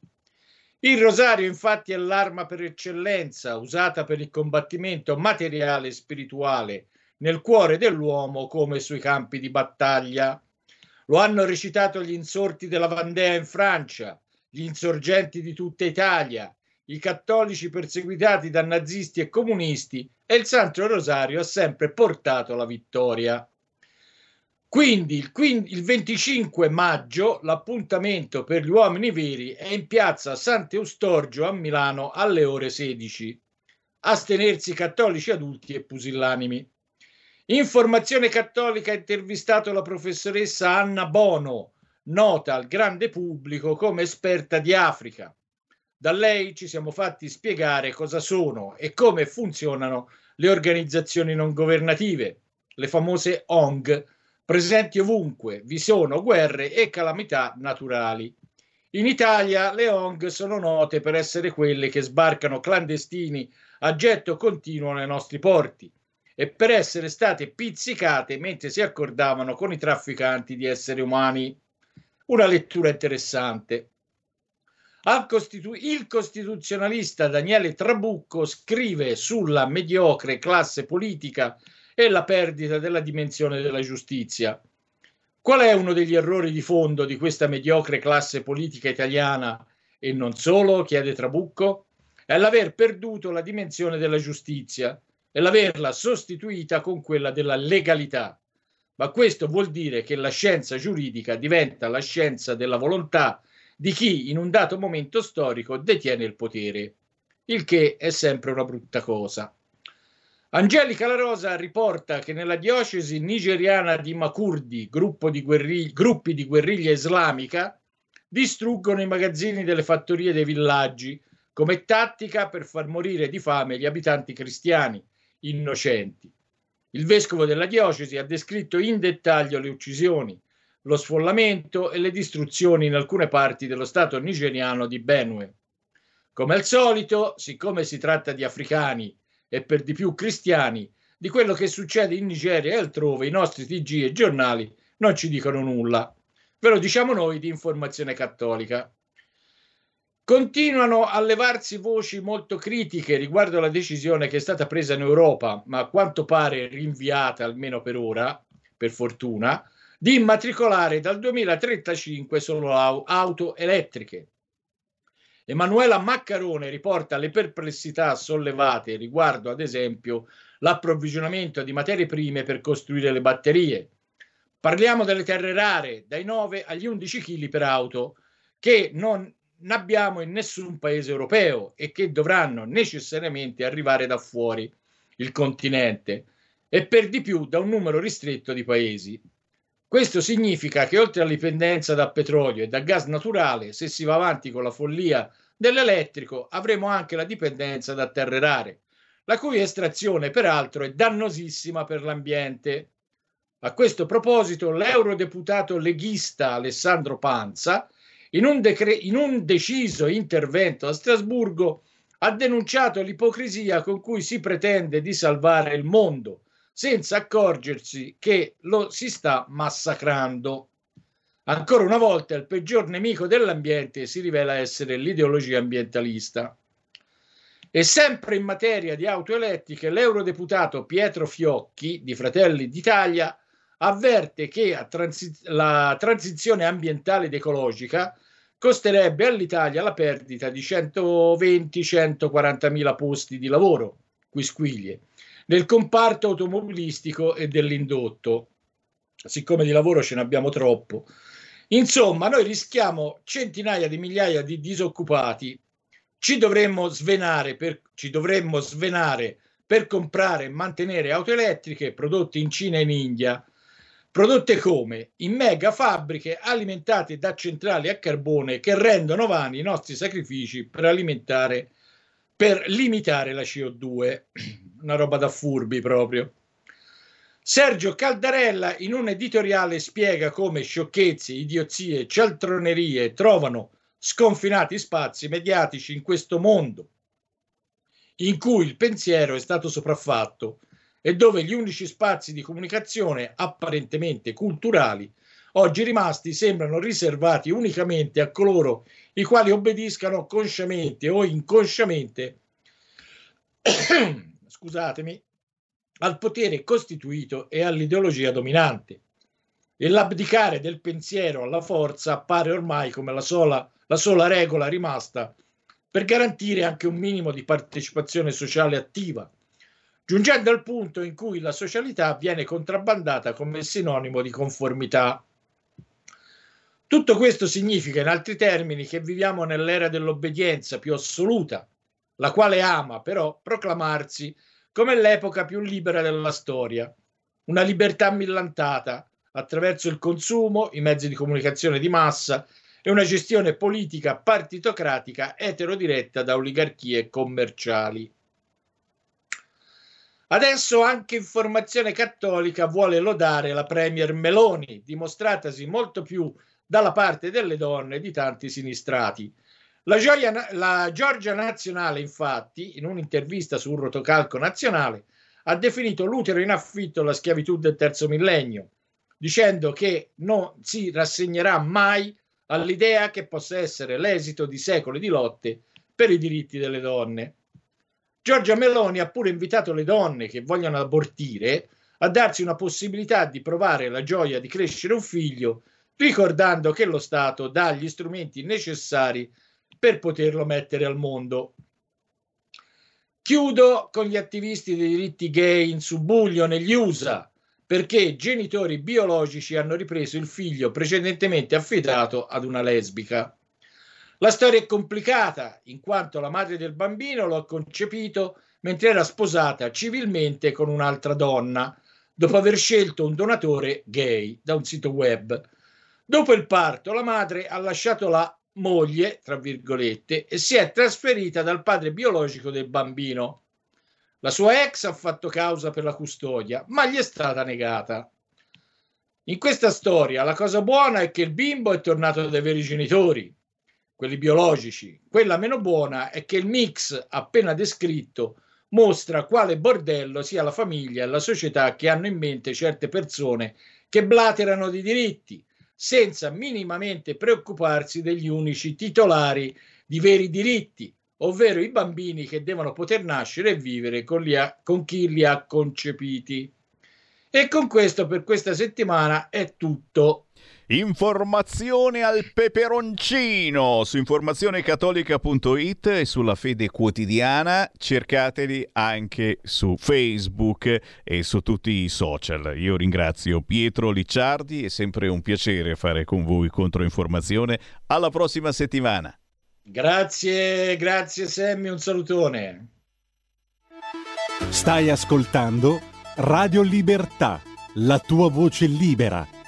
Speaker 34: Il rosario infatti è l'arma per eccellenza usata per il combattimento materiale e spirituale nel cuore dell'uomo come sui campi di battaglia. Lo hanno recitato gli insorti della Vandea in Francia, gli insorgenti di tutta Italia, i cattolici perseguitati da nazisti e comunisti e il Santo Rosario ha sempre portato la vittoria. Quindi il, 15, il 25 maggio l'appuntamento per gli uomini veri è in piazza Sant'Eustorgio a Milano alle ore 16. Astenersi cattolici adulti e pusillanimi. Informazione Cattolica ha intervistato la professoressa Anna Bono, nota al grande pubblico come esperta di Africa. Da lei ci siamo fatti spiegare cosa sono e come funzionano le organizzazioni non governative, le famose ONG, presenti ovunque vi sono guerre e calamità naturali. In Italia le ONG sono note per essere quelle che sbarcano clandestini a getto continuo nei nostri porti e per essere state pizzicate mentre si accordavano con i trafficanti di esseri umani. Una lettura interessante. Costitu- il costituzionalista Daniele Trabucco scrive sulla mediocre classe politica e la perdita della dimensione della giustizia. Qual è uno degli errori di fondo di questa mediocre classe politica italiana e non solo, chiede Trabucco? È l'aver perduto la dimensione della giustizia e l'averla sostituita con quella della legalità. Ma questo vuol dire che la scienza giuridica diventa la scienza della volontà di chi in un dato momento storico detiene il potere, il che è sempre una brutta cosa. Angelica La Rosa riporta che nella diocesi nigeriana di Makurdi, di gruppi di guerriglia islamica, distruggono i magazzini delle fattorie dei villaggi come tattica per far morire di fame gli abitanti cristiani innocenti. Il vescovo della diocesi ha descritto in dettaglio le uccisioni, lo sfollamento e le distruzioni in alcune parti dello stato nigeriano di Benue. Come al solito, siccome si tratta di africani e per di più cristiani, di quello che succede in Nigeria e altrove i nostri TG e giornali non ci dicono nulla. Ve lo diciamo noi di informazione cattolica. Continuano a levarsi voci molto critiche riguardo alla decisione che è stata presa in Europa, ma a quanto pare rinviata almeno per ora, per fortuna, di immatricolare dal 2035 solo auto elettriche. Emanuela Maccarone riporta le perplessità sollevate riguardo, ad esempio, l'approvvigionamento di materie prime per costruire le batterie. Parliamo delle terre rare, dai 9 agli 11 kg per auto, che non abbiamo in nessun paese europeo e che dovranno necessariamente arrivare da fuori il continente e per di più da un numero ristretto di paesi. Questo significa che oltre all'indipendenza da petrolio e da gas naturale, se si va avanti con la follia dell'elettrico, avremo anche la dipendenza da terre rare, la cui estrazione peraltro è dannosissima per l'ambiente. A questo proposito, l'eurodeputato leghista Alessandro Panza, in un, decre- in un deciso intervento a Strasburgo, ha denunciato l'ipocrisia con cui si pretende di salvare il mondo, senza accorgersi che lo si sta massacrando. Ancora una volta il peggior nemico dell'ambiente si rivela essere l'ideologia ambientalista. E sempre in materia di auto elettriche, l'eurodeputato Pietro Fiocchi di Fratelli d'Italia avverte che transi- la transizione ambientale ed ecologica costerebbe all'Italia la perdita di 120-140 mila posti di lavoro, quisquiglie, nel comparto automobilistico e dell'indotto. Siccome di lavoro ce ne abbiamo troppo. Insomma, noi rischiamo centinaia di migliaia di disoccupati. Ci dovremmo svenare per, ci dovremmo svenare per comprare e mantenere auto elettriche prodotte in Cina e in India. Prodotte come? In mega fabbriche alimentate da centrali a carbone che rendono vani i nostri sacrifici per alimentare, per limitare la CO2 una roba da furbi proprio. Sergio Caldarella in un editoriale spiega come sciocchezze, idiozie, cialtronerie trovano sconfinati spazi mediatici in questo mondo in cui il pensiero è stato sopraffatto e dove gli unici spazi di comunicazione apparentemente culturali oggi rimasti sembrano riservati unicamente a coloro i quali obbediscano consciamente o inconsciamente scusatemi, al potere costituito e all'ideologia dominante. E l'abdicare del pensiero alla forza appare ormai come la sola, la sola regola rimasta per garantire anche un minimo di partecipazione sociale attiva, giungendo al punto in cui la socialità viene contrabbandata come sinonimo di conformità. Tutto questo significa, in altri termini, che viviamo nell'era dell'obbedienza più assoluta, la quale ama però proclamarsi come l'epoca più libera della storia, una libertà millantata attraverso il consumo, i mezzi di comunicazione di massa e una gestione politica partitocratica eterodiretta da oligarchie commerciali. Adesso anche Informazione Cattolica vuole lodare la Premier Meloni, dimostratasi molto più dalla parte delle donne di tanti sinistrati, la, gioia, la Giorgia Nazionale, infatti, in un'intervista sul rotocalco nazionale, ha definito l'utero in affitto la schiavitù del terzo millennio, dicendo che non si rassegnerà mai all'idea che possa essere l'esito di secoli di lotte per i diritti delle donne. Giorgia Meloni ha pure invitato le donne che vogliono abortire a darsi una possibilità di provare la gioia di crescere un figlio, ricordando che lo Stato dà gli strumenti necessari per poterlo mettere al mondo. Chiudo con gli attivisti dei diritti gay in subbuglio negli USA perché genitori biologici hanno ripreso il figlio precedentemente affidato ad una lesbica. La storia è complicata in quanto la madre del bambino lo ha concepito mentre era sposata civilmente con un'altra donna, dopo aver scelto un donatore gay da un sito web. Dopo il parto la madre ha lasciato la moglie, tra virgolette, e si è trasferita dal padre biologico del bambino. La sua ex ha fatto causa per la custodia, ma gli è stata negata. In questa storia la cosa buona è che il bimbo è tornato dai veri genitori, quelli biologici. Quella meno buona è che il mix appena descritto mostra quale bordello sia la famiglia e la società che hanno in mente certe persone che blaterano di diritti, senza minimamente preoccuparsi degli unici titolari di veri diritti, ovvero i bambini che devono poter nascere e vivere con, ha, con chi li ha concepiti. E con questo per questa settimana è tutto.
Speaker 1: Informazione al peperoncino su informazionecattolica.it e sulla fede quotidiana. Cercateli anche su Facebook e su tutti i social. Io ringrazio Pietro Licciardi, è sempre un piacere fare con voi controinformazione. Alla prossima settimana.
Speaker 34: Grazie, grazie Sammy, un salutone.
Speaker 31: Stai ascoltando Radio Libertà, la tua voce libera,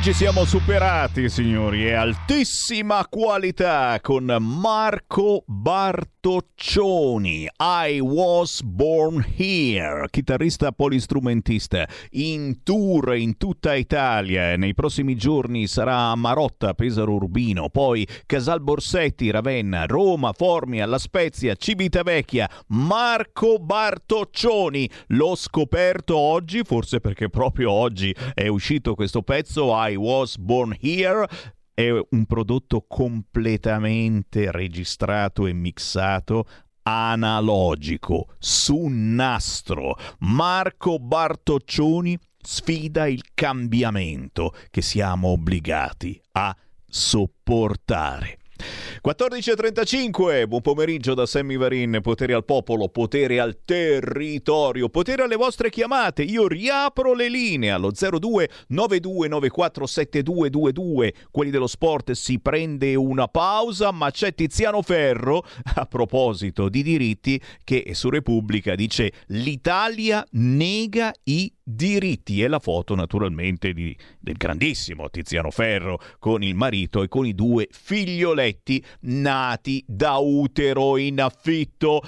Speaker 1: Qui ci siamo superati, signori, è altissima qualità con Marco Bartoccioni. I was born here, chitarrista polistrumentista, in tour in tutta Italia. Nei prossimi giorni sarà a Marotta, Pesaro Urbino, poi Casal Borsetti, Ravenna, Roma, Formia, La Spezia, Civitavecchia. Marco Bartoccioni, l'ho scoperto oggi, forse perché proprio oggi è uscito questo pezzo I Was Born Here è un prodotto completamente registrato e mixato analogico su nastro. Marco Bartoccioni sfida il cambiamento che siamo obbligati a sopportare. 14.35, buon pomeriggio da Sammy Varin, potere al popolo, potere al territorio, potere alle vostre chiamate. Io riapro le linee allo 02 9294 7222. Quelli dello sport si prende una pausa, ma c'è Tiziano Ferro a proposito di diritti che su Repubblica dice l'Italia nega i diritti e la foto naturalmente di, del grandissimo Tiziano Ferro con il marito e con i due figlioletti nati da utero in affitto.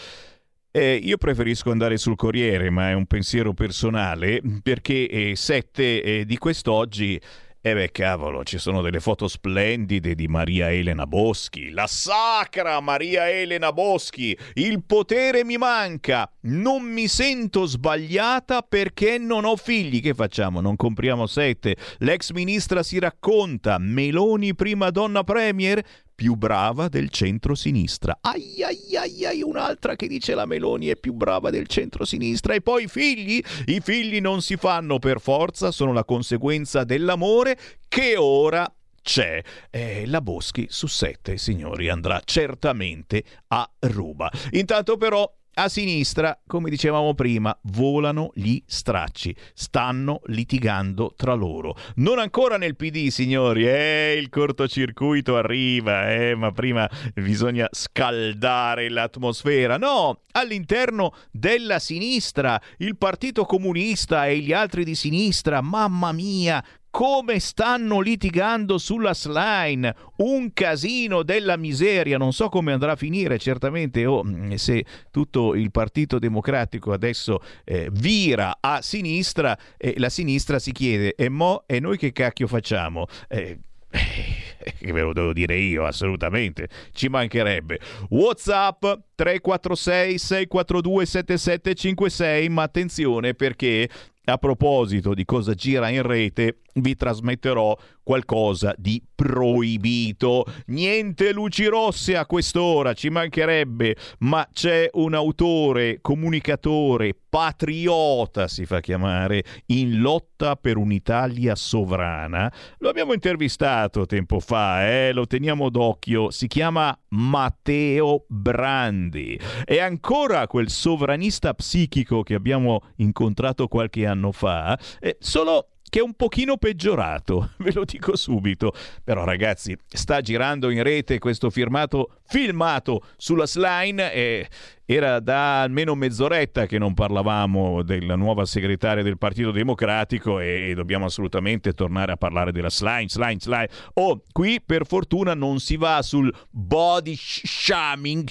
Speaker 1: Eh, io preferisco andare sul Corriere, ma è un pensiero personale, perché eh, sette eh, di quest'oggi e beh, cavolo, ci sono delle foto splendide di Maria Elena Boschi, la sacra Maria Elena Boschi, il potere mi manca, non mi sento sbagliata perché non ho figli. Che facciamo? Non compriamo sette. L'ex ministra si racconta, Meloni prima donna premier, più brava del centro-sinistra. Ai ai ai ai, un'altra che dice la Meloni è più brava del centro-sinistra. E poi i figli? I figli non si fanno per forza, sono la conseguenza dell'amore che ora c'è. Eh, la Boschi su sette, signori, andrà certamente a ruba. Intanto però a sinistra, come dicevamo prima, volano gli stracci, stanno litigando tra loro. Non ancora nel PD, signori, eh, il cortocircuito arriva, eh, ma prima bisogna scaldare l'atmosfera. No, all'interno della sinistra, il Partito Comunista e gli altri di sinistra, mamma mia, come stanno litigando sulla slime, un casino della miseria, non so come andrà a finire, certamente oh, se tutto il Partito Democratico adesso eh, vira a sinistra, eh, la sinistra si chiede e mo e noi che cacchio facciamo? Eh, che ve lo devo dire io, assolutamente, ci mancherebbe. WhatsApp 346 642 7756, ma attenzione perché a proposito di cosa gira in rete, vi trasmetterò qualcosa di proibito. Niente luci rosse a quest'ora, ci mancherebbe, ma c'è un autore, comunicatore, patriota si fa chiamare, in lotta per un'Italia sovrana. Lo abbiamo intervistato tempo fa, eh? lo teniamo d'occhio, si chiama Matteo Brandi. È ancora quel sovranista psichico che abbiamo incontrato qualche anno fa, eh, solo che è un pochino peggiorato, ve lo dico subito. Però ragazzi, sta girando in rete questo firmato filmato sulla slime e era da almeno mezz'oretta che non parlavamo della nuova segretaria del Partito Democratico e, dobbiamo assolutamente tornare a parlare della slime, slime, slime. Oh, qui per fortuna non si va sul body shaming,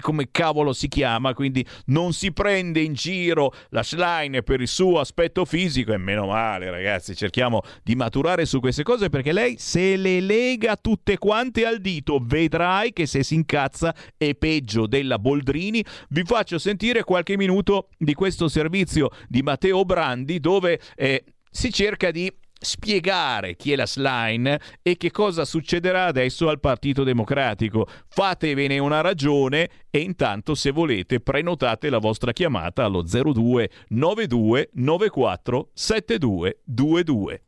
Speaker 1: come cavolo si chiama, quindi non si prende in giro la slime per il suo aspetto fisico e meno male ragazzi, cerchiamo di maturare su queste cose perché lei se le lega tutte quante al dito, vedrai che se si incazza è peggio della Boldrini vi faccio sentire qualche minuto di questo servizio di Matteo Brandi dove eh, si cerca di spiegare chi è la slime e che cosa succederà adesso al Partito Democratico. Fatevene una ragione e intanto se volete prenotate la vostra chiamata allo 02 92 94 7222.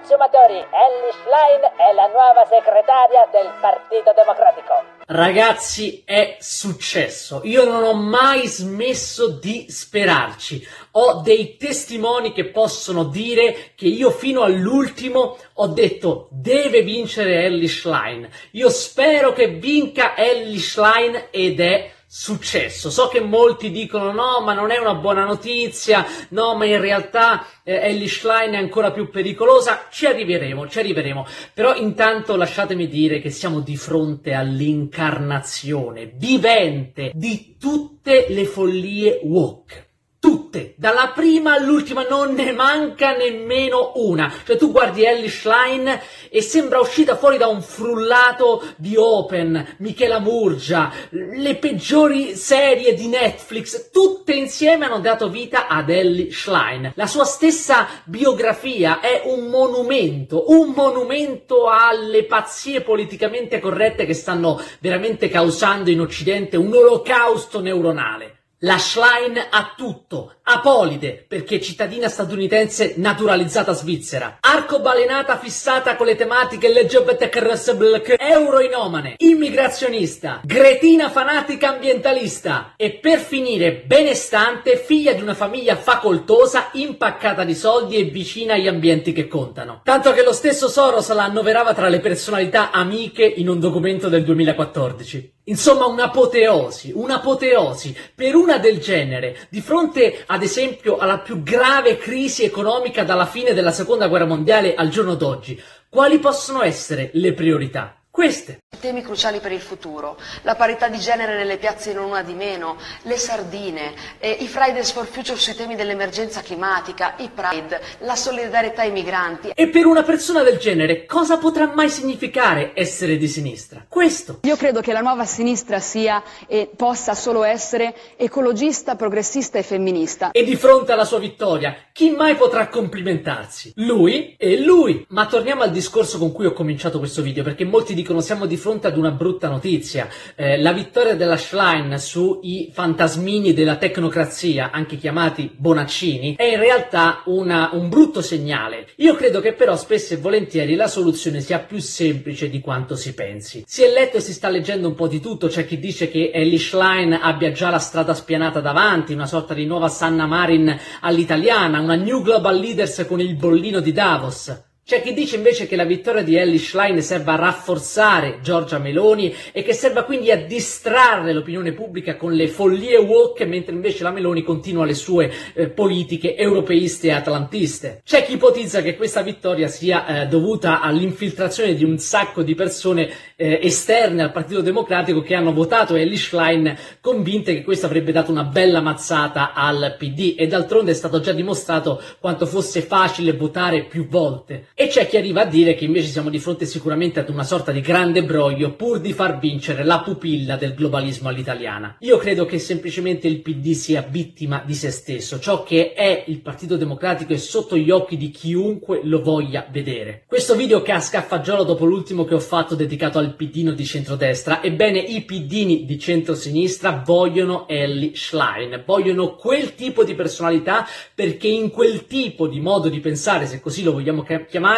Speaker 35: Consumatori, Ellie Schlein è la nuova segretaria del Partito Democratico.
Speaker 36: Ragazzi, è successo. Io non ho mai smesso di sperarci. Ho dei testimoni che possono dire che io fino all'ultimo ho detto deve vincere Ellie Schlein. Io spero che vinca Ellie Schlein ed è successo. So che molti dicono no, ma non è una buona notizia, no, ma in realtà eh, Ellie Schlein è ancora più pericolosa. Ci arriveremo, ci arriveremo. Però intanto lasciatemi dire che siamo di fronte all'incarnazione vivente di tutte le follie woke tutte, dalla prima all'ultima, non ne manca nemmeno una. Cioè tu guardi Ellie Schlein e sembra uscita fuori da un frullato di Open, Michela Murgia, le peggiori serie di Netflix, tutte insieme hanno dato vita ad Ellie Schlein. La sua stessa biografia è un monumento, un monumento alle pazzie politicamente corrette che stanno veramente causando in Occidente un olocausto neuronale. La Schlein ha tutto. Apolide, perché cittadina statunitense naturalizzata svizzera. Arcobalenata fissata con le tematiche LGBT, euroinomane, immigrazionista, gretina fanatica ambientalista e per finire benestante, figlia di una famiglia facoltosa, impaccata di soldi e vicina agli ambienti che contano. Tanto che lo stesso Soros la annoverava tra le personalità amiche in un documento del 2014. Insomma, un'apoteosi, un'apoteosi per una del genere, di fronte ad esempio alla più grave crisi economica dalla fine della seconda guerra mondiale al giorno d'oggi. Quali possono essere le priorità? Queste.
Speaker 37: Temi cruciali per il futuro, la parità di genere nelle piazze non una di meno, le sardine, eh, i Fridays for Future sui temi dell'emergenza climatica, i Pride, la solidarietà ai migranti.
Speaker 36: E per una persona del genere, cosa potrà mai significare essere di sinistra? Questo.
Speaker 38: Io credo che la nuova sinistra sia e possa solo essere ecologista, progressista e femminista.
Speaker 36: E di fronte alla sua vittoria, chi mai potrà complimentarsi? Lui e lui. Ma torniamo al discorso con cui ho cominciato questo video, perché molti dicono siamo di fronte ad una brutta notizia. Eh, la vittoria della Schlein sui fantasmini della tecnocrazia, anche chiamati Bonaccini, è in realtà una, un brutto segnale. Io credo che però spesso e volentieri la soluzione sia più semplice di quanto si pensi. Si è letto e si sta leggendo un po' di tutto, c'è chi dice che Ellie Schlein abbia già la strada spianata davanti, una sorta di nuova Sanna Marin all'italiana, una New Global Leaders con il bollino di Davos. C'è chi dice invece che la vittoria di Ellie Schlein serva a rafforzare Giorgia Meloni e che serva quindi a distrarre l'opinione pubblica con le follie woke, mentre invece la Meloni continua le sue eh, politiche europeiste e atlantiste. C'è chi ipotizza che questa vittoria sia eh, dovuta all'infiltrazione di un sacco di persone eh, esterne al Partito Democratico che hanno votato Ellie Schlein convinte che questo avrebbe dato una bella mazzata al PD e d'altronde è stato già dimostrato quanto fosse facile votare più volte. E c'è chi arriva a dire che invece siamo di fronte sicuramente ad una sorta di grande broglio pur di far vincere la pupilla del globalismo all'italiana. Io credo che semplicemente il PD sia vittima di se stesso, ciò che è il Partito Democratico è sotto gli occhi di chiunque lo voglia vedere. Questo video casca a fagiolo dopo l'ultimo che ho fatto dedicato al pidino di centrodestra, ebbene i pidini di centrosinistra vogliono Ellie Schlein, vogliono quel tipo di personalità perché in quel tipo di modo di pensare, se così lo vogliamo chiamare,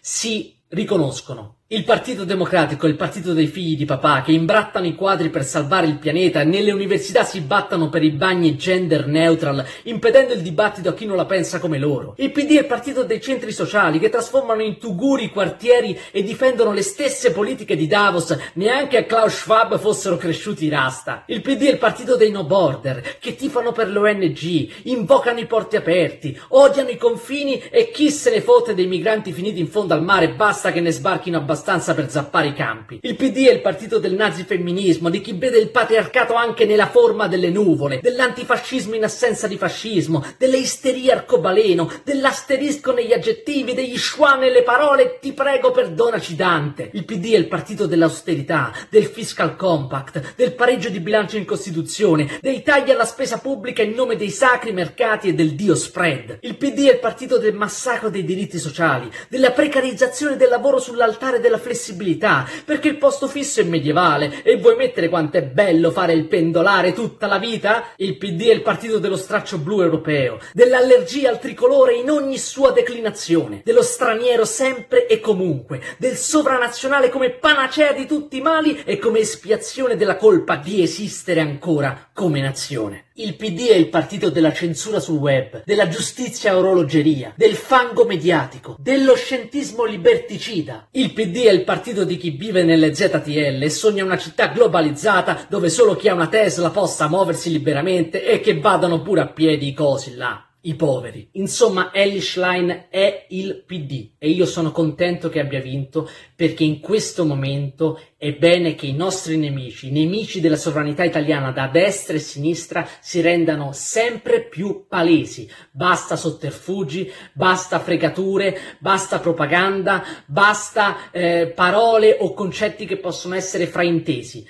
Speaker 36: si riconoscono. Il Partito Democratico è il partito dei figli di papà che imbrattano i quadri per salvare il pianeta e nelle università si battano per i bagni gender neutral, impedendo il dibattito a chi non la pensa come loro. Il PD è il partito dei centri sociali che trasformano in tuguri i quartieri e difendono le stesse politiche di Davos, neanche a Klaus Schwab fossero cresciuti i rasta. Il PD è il partito dei no border che tifano per le ONG, invocano i porti aperti, odiano i confini e chi se ne fotte dei migranti finiti in fondo al mare, basta che ne sbarchino abbastanza abbastanza per zappare i campi. Il PD è il partito del nazifemminismo, di chi vede il patriarcato anche nella forma delle nuvole, dell'antifascismo in assenza di fascismo, delle isterie arcobaleno, dell'asterisco negli aggettivi, degli schwa nelle parole, ti prego perdonaci Dante. Il PD è il partito dell'austerità, del fiscal compact, del pareggio di bilancio in Costituzione, dei tagli alla spesa pubblica in nome dei sacri mercati e del dio spread. Il PD è il partito del massacro dei diritti sociali, della precarizzazione del lavoro sull'altare della flessibilità, perché il posto fisso è medievale e vuoi mettere quanto è bello fare il pendolare tutta la vita? Il PD è il partito dello straccio blu europeo, dell'allergia al tricolore in ogni sua declinazione, dello straniero sempre e comunque, del sovranazionale come panacea di tutti i mali e come espiazione della colpa di esistere ancora come nazione. Il PD è il partito della censura sul web, della giustizia orologeria, del fango mediatico, dello scientismo liberticida. Il PD è il partito di chi vive nelle ZTL e sogna una città globalizzata dove solo chi ha una Tesla possa muoversi liberamente e che vadano pure a piedi i cosi là i poveri. Insomma, Ellie Schlein è il PD e io sono contento che abbia vinto perché in questo momento è bene che i nostri nemici, i nemici della sovranità italiana da destra e sinistra, si rendano sempre più palesi. Basta sotterfugi, basta fregature, basta propaganda, basta eh, parole o concetti che possono essere fraintesi.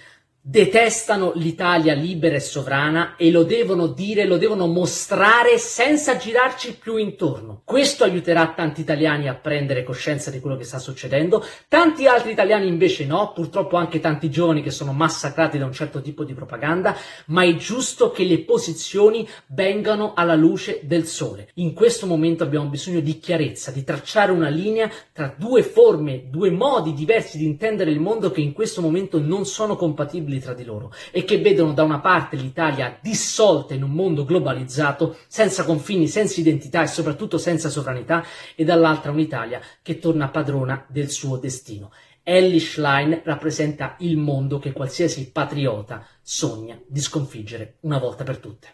Speaker 36: Detestano l'Italia libera e sovrana e lo devono dire, lo devono mostrare senza girarci più intorno. Questo aiuterà tanti italiani a prendere coscienza di quello che sta succedendo, tanti altri italiani invece no, purtroppo anche tanti giovani che sono massacrati da un certo tipo di propaganda, ma è giusto che le posizioni vengano alla luce del sole. In questo momento abbiamo bisogno di chiarezza, di tracciare una linea tra due forme, due modi diversi di intendere il mondo che in questo momento non sono compatibili tra di loro e che vedono da una parte l'Italia dissolta in un mondo globalizzato, senza confini, senza identità e soprattutto senza sovranità, e dall'altra un'Italia che torna padrona del suo destino. Ellie Schlein rappresenta il mondo che qualsiasi patriota sogna di sconfiggere una volta per tutte.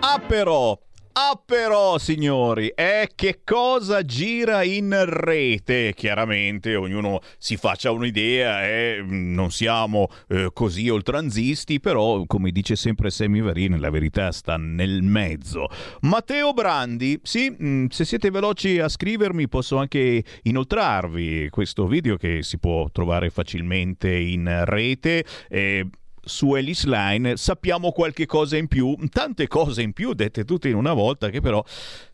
Speaker 1: Ah però, Ah però, signori, è che cosa gira in rete? Chiaramente ognuno si faccia un'idea e mm, non siamo eh, così oltranzisti, però come dice sempre Sammy Varin, la verità sta nel mezzo. Matteo Brandi, sì, mm, se siete veloci a scrivermi posso anche inoltrarvi questo video che si può trovare facilmente in rete. Eh, su Ellis Line sappiamo qualche cosa in più, tante cose in più dette tutte in una volta che però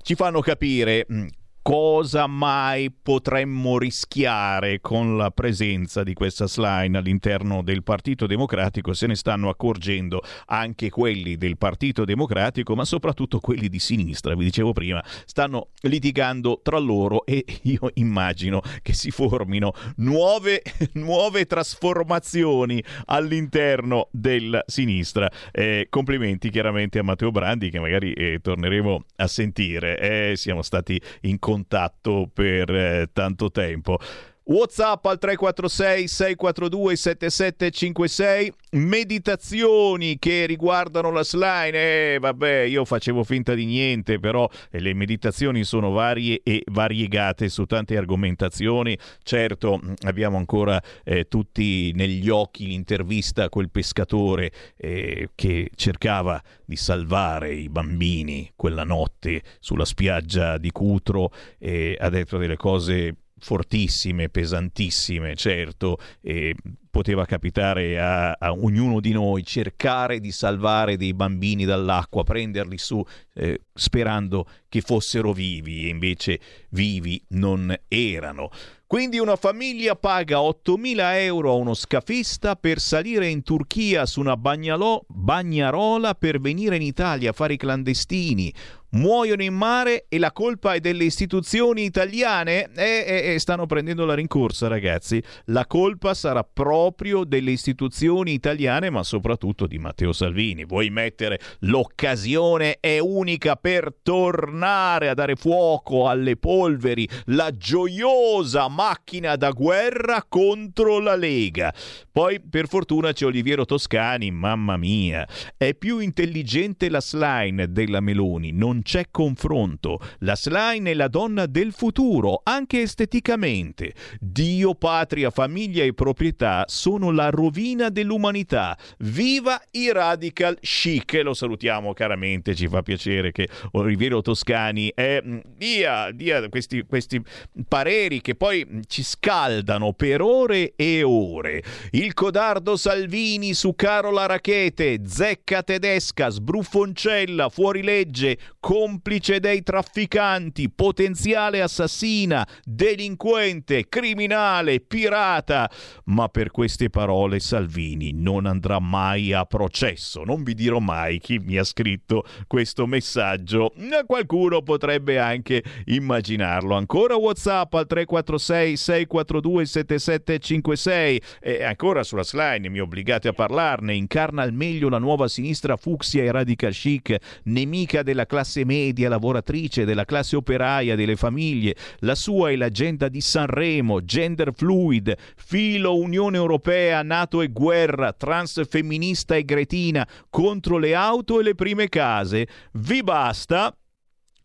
Speaker 1: ci fanno capire mm, cosa mai potremmo rischiare con la presenza di questa slime all'interno del Partito Democratico? Se ne stanno accorgendo anche quelli del Partito Democratico, ma soprattutto quelli di sinistra, vi dicevo prima, stanno litigando tra loro e io immagino che si formino nuove, nuove trasformazioni all'interno della sinistra. Eh, complimenti chiaramente a Matteo Brandi che magari eh, torneremo a sentire. Eh, siamo stati in contatto contatto per eh, tanto tempo. WhatsApp al 346 642 7756 meditazioni che riguardano la slime. Eh vabbè io facevo finta di niente però eh, le meditazioni sono varie e variegate su tante argomentazioni. Certo mm, abbiamo ancora eh, tutti negli occhi l'intervista a quel pescatore eh, che cercava di salvare i bambini quella notte sulla spiaggia di Cutro e ha detto delle cose fortissime, pesantissime, certo, e poteva capitare a, a, ognuno di noi cercare di salvare dei bambini dall'acqua, prenderli su eh, sperando che fossero vivi e invece vivi non erano. Quindi una famiglia paga 8.000 euro a uno scafista per salire in Turchia su una bagnalo- bagnarola per venire in Italia a fare i clandestini muoiono in mare e la colpa è delle istituzioni italiane? E, e, e, stanno prendendo la rincorsa, ragazzi. La colpa sarà proprio delle istituzioni italiane, ma soprattutto di Matteo Salvini. Vuoi mettere l'occasione è unica per tornare a dare fuoco alle polveri, la gioiosa macchina da guerra contro la Lega. Poi, per fortuna, c'è Oliviero Toscani, mamma mia. È più intelligente la slime della Meloni, non c'è confronto. La slime è la donna del futuro, anche esteticamente. Dio, patria, famiglia e proprietà sono la rovina dell'umanità. Viva i radical chic! Lo salutiamo caramente, ci fa piacere che Oliviero Toscani è, mm, dia, dia questi, questi pareri che poi ci scaldano per ore e ore. Il codardo Salvini su Carola Rachete, zecca tedesca, sbruffoncella, fuorilegge, complice dei trafficanti, potenziale assassina, delinquente, criminale, pirata. Ma per queste parole Salvini non andrà mai a processo. Non vi dirò mai chi mi ha scritto questo messaggio. Qualcuno potrebbe anche immaginarlo. Ancora WhatsApp al 346 642 7756 e ancora sulla slide mi obbligate a parlarne. Incarna al meglio la nuova sinistra fucsia e radical chic, nemica della classe classe media lavoratrice, della classe operaia, delle famiglie. La sua è l'agenda di Sanremo, gender fluid, filo Unione Europea, NATO e guerra, transfemminista e gretina, contro le auto e le prime case. Vi basta?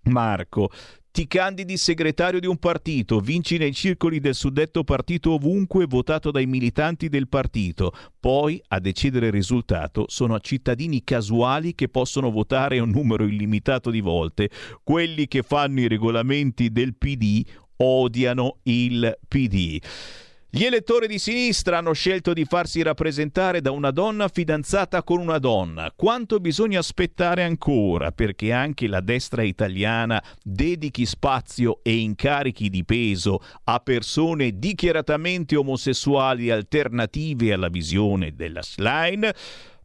Speaker 1: Marco, ti candidi segretario di un partito, vinci nei circoli del suddetto partito ovunque votato dai militanti del partito. Poi a decidere il risultato sono cittadini casuali che possono votare un numero illimitato di volte. Quelli che fanno i regolamenti del PD odiano il PD. Gli elettori di sinistra hanno scelto di farsi rappresentare da una donna fidanzata con una donna. Quanto bisogna aspettare ancora perché anche la destra italiana dedichi spazio e incarichi di peso a persone dichiaratamente omosessuali alternative alla visione della Schlein?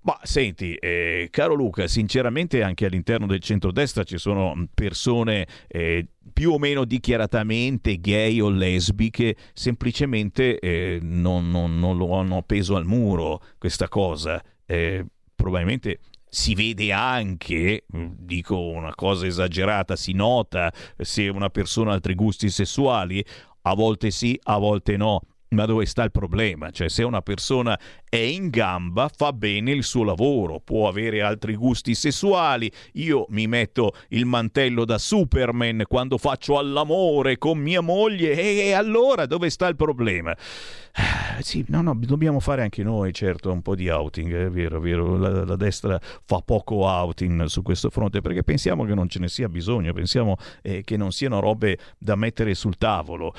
Speaker 1: Ma senti, eh, caro Luca, sinceramente anche all'interno del centrodestra ci sono persone eh, più o meno dichiaratamente gay o lesbiche, semplicemente eh, non, non, non, lo hanno appeso al muro questa cosa. Eh, probabilmente si vede anche, dico una cosa esagerata, si nota se una persona ha altri gusti sessuali, a volte sì, a volte no. Ma dove sta il problema? Cioè, se una persona è in gamba, fa bene il suo lavoro, può avere altri gusti sessuali. Io mi metto il mantello da Superman quando faccio all'amore con mia moglie, e, allora dove sta il problema? Sì, no, no, dobbiamo fare anche noi, certo, un po' di outing, è vero, è vero. La, la destra fa poco outing su questo fronte perché pensiamo che non ce ne sia bisogno, pensiamo eh, che non siano robe da mettere sul tavolo.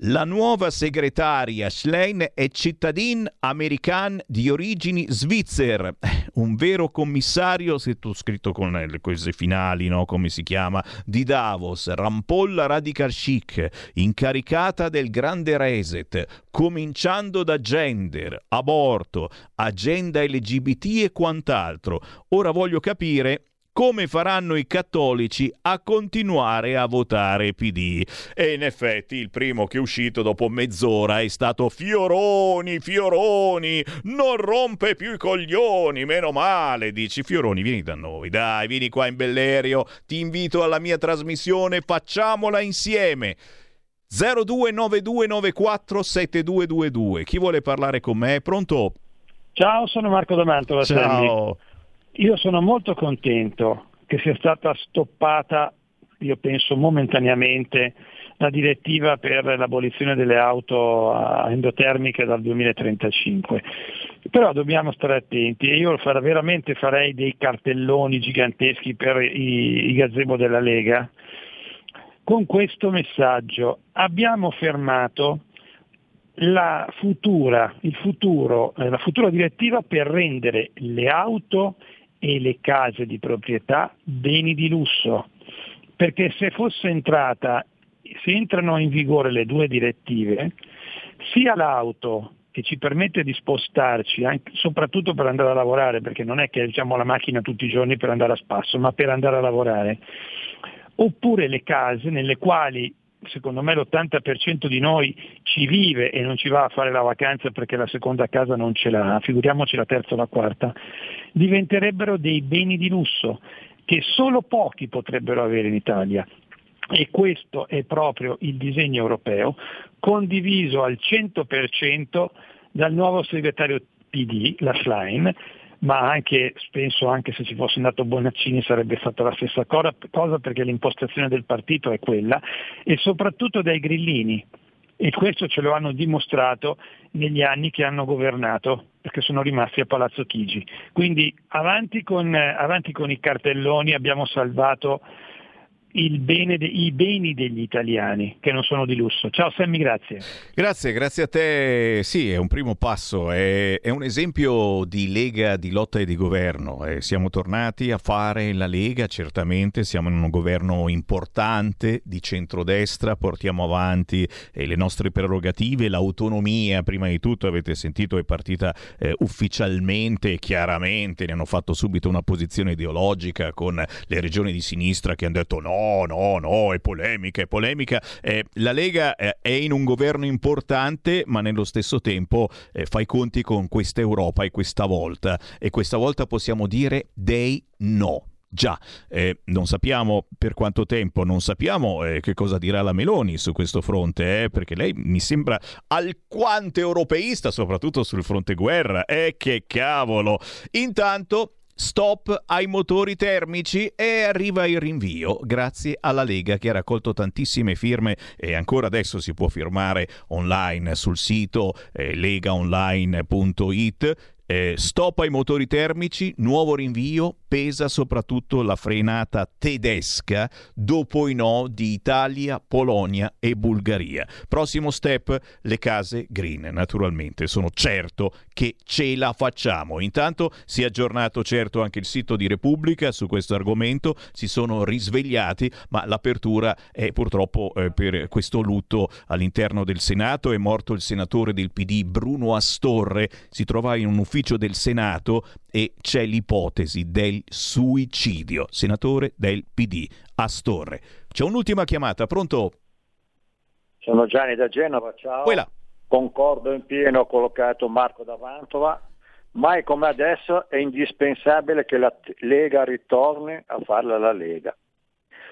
Speaker 1: La nuova segretaria Schlein è cittadin american di origini svizzere, un vero commissario, scritto con le cose finali, no? come si chiama, di Davos, rampolla radical chic, incaricata del grande reset, cominciando da gender, aborto, agenda LGBT e quant'altro. Ora voglio capire come faranno i cattolici a continuare a votare PD. E in effetti il primo che è uscito dopo mezz'ora è stato Fioroni, Fioroni, non rompe più i coglioni, meno male, dici Fioroni, vieni da noi, dai, vieni qua in Bellerio, ti invito alla mia trasmissione, facciamola insieme. 0292947222. Chi vuole parlare con me? Pronto?
Speaker 39: Ciao, sono Marco D'Amanto.
Speaker 1: Ciao.
Speaker 39: Io sono molto contento che sia stata stoppata, io penso momentaneamente, la direttiva per l'abolizione delle auto endotermiche dal 2035. Però dobbiamo stare attenti e io veramente farei dei cartelloni giganteschi per i, i gazebo della Lega con questo messaggio. Abbiamo fermato la futura, futuro, eh, la futura direttiva per rendere le auto e le case di proprietà beni di lusso, perché se fosse entrata, se entrano in vigore le due direttive, sia l'auto che ci permette di spostarci, anche, soprattutto per andare a lavorare, perché non è che usiamo la macchina tutti i giorni per andare a spasso, ma per andare a lavorare, oppure le case nelle quali secondo me l'80% di noi ci vive e non ci va a fare la vacanza perché la seconda casa non ce l'ha, figuriamoci la terza o la quarta, diventerebbero dei beni di lusso che solo pochi potrebbero avere in Italia. E questo è proprio il disegno europeo, condiviso al 100% dal nuovo segretario PD, la Schlein, ma anche, penso anche se ci fosse andato Bonaccini sarebbe stata la stessa cosa perché l'impostazione del partito è quella e soprattutto dai grillini e questo ce lo hanno dimostrato negli anni che hanno governato perché sono rimasti a Palazzo Chigi. Quindi avanti con, avanti con i cartelloni abbiamo salvato bene de- i beni degli italiani che non sono di lusso. Ciao Sammy, grazie.
Speaker 1: Grazie, grazie a te. Sì, è un primo passo, è, è un esempio di lega di lotta e di governo. Eh, siamo tornati a fare la lega, certamente siamo in un governo importante di centrodestra, portiamo avanti eh, le nostre prerogative, l'autonomia, prima di tutto avete sentito è partita eh, ufficialmente chiaramente, ne hanno fatto subito una posizione ideologica con le regioni di sinistra che hanno detto no, no, no, è polemica, è polemica. Eh, la Lega eh, è in un governo importante, ma nello stesso tempo eh, fa i conti con questa Europa e questa volta. E questa volta possiamo dire dei no. Già, eh, non sappiamo per quanto tempo, non sappiamo eh, che cosa dirà la Meloni su questo fronte, eh, perché lei mi sembra alquanto europeista, soprattutto sul fronte guerra. E che cavolo! Intanto Stop ai motori termici e arriva il rinvio grazie alla Lega che ha raccolto tantissime firme e ancora adesso si può firmare online sul sito eh, legaonline.it Eh, stop ai motori termici, nuovo rinvio, pesa soprattutto la frenata tedesca dopo i no di Italia, Polonia e Bulgaria. Prossimo step, le case green. Naturalmente sono certo che ce la facciamo. Intanto si è aggiornato certo anche il sito di Repubblica su questo argomento, si sono risvegliati, ma l'apertura è purtroppo eh, per questo lutto all'interno del Senato. È morto il senatore del PD Bruno Astorre, si trova in un ufficio del Senato e c'è l'ipotesi del suicidio. Senatore del PD Astorre. C'è un'ultima chiamata, pronto?
Speaker 40: Sono Gianni da Genova, ciao.
Speaker 1: Quella.
Speaker 40: Concordo in pieno, ho collocato Marco da Mantova. Mai come adesso è indispensabile che la Lega ritorni a farla la Lega.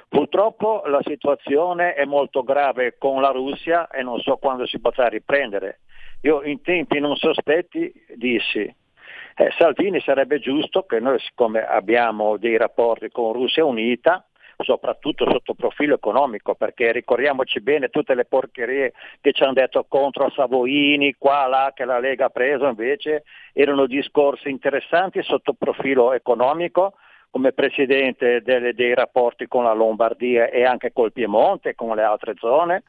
Speaker 40: Purtroppo la situazione è molto grave con la Russia e non so quando si potrà riprendere. Io in tempi non sospetti dissi, eh, Salvini sarebbe giusto che noi siccome abbiamo dei rapporti con Russia Unita, soprattutto sotto profilo economico, perché ricordiamoci bene tutte le porcherie che ci hanno detto contro Savoini, qua, là, che la Lega ha preso, invece erano discorsi interessanti sotto profilo economico, come presidente delle, dei rapporti con la Lombardia e anche col Piemonte e con le altre zone,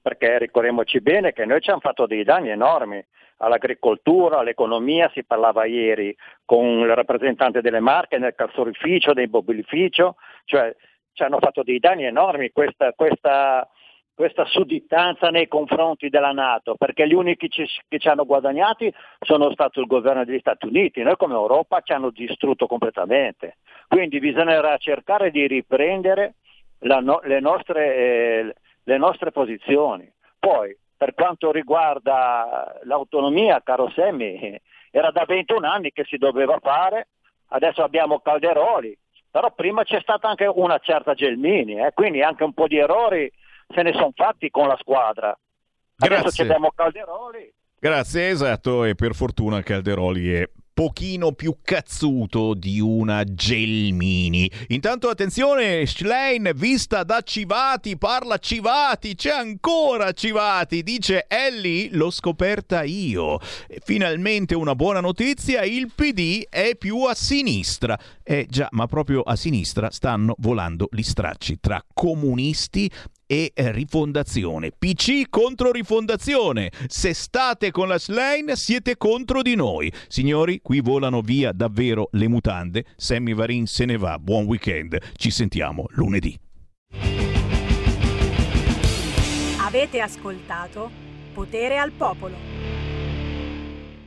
Speaker 40: perché ricordiamoci bene che noi ci hanno fatto dei danni enormi all'agricoltura, all'economia, si parlava ieri con il rappresentante delle marche nel calzorificio, del mobilificio, cioè ci hanno fatto dei danni enormi questa, questa, questa sudditanza nei confronti della Nato, perché gli unici ci, che ci hanno guadagnati sono stato il governo degli Stati Uniti, noi come Europa ci hanno distrutto completamente. Quindi bisognerà cercare di riprendere no, le, nostre, eh, le nostre posizioni. Poi, per quanto riguarda l'autonomia, caro Semmi, era da 21 anni che si doveva fare, adesso abbiamo Calderoli, però prima c'è stata anche una certa Gelmini, eh, quindi anche un po' di errori se ne sono fatti con la squadra. Adesso
Speaker 1: Grazie.
Speaker 40: abbiamo Calderoli.
Speaker 1: Grazie, esatto, e per fortuna Calderoli è pochino più cazzuto di una Gelmini. Intanto attenzione, Schlein vista da Civati, parla Civati, c'è ancora Civati, dice Ellie, l'ho scoperta io. Finalmente una buona notizia, il PD è più a sinistra. Eh già, ma proprio a sinistra stanno volando gli stracci tra comunisti e eh, rifondazione. PC contro rifondazione. Se state con la Slane siete contro di noi. Signori, qui volano via davvero le mutande. Sammy Varin se ne va. Buon weekend. Ci sentiamo lunedì.
Speaker 41: Avete ascoltato Potere al Popolo.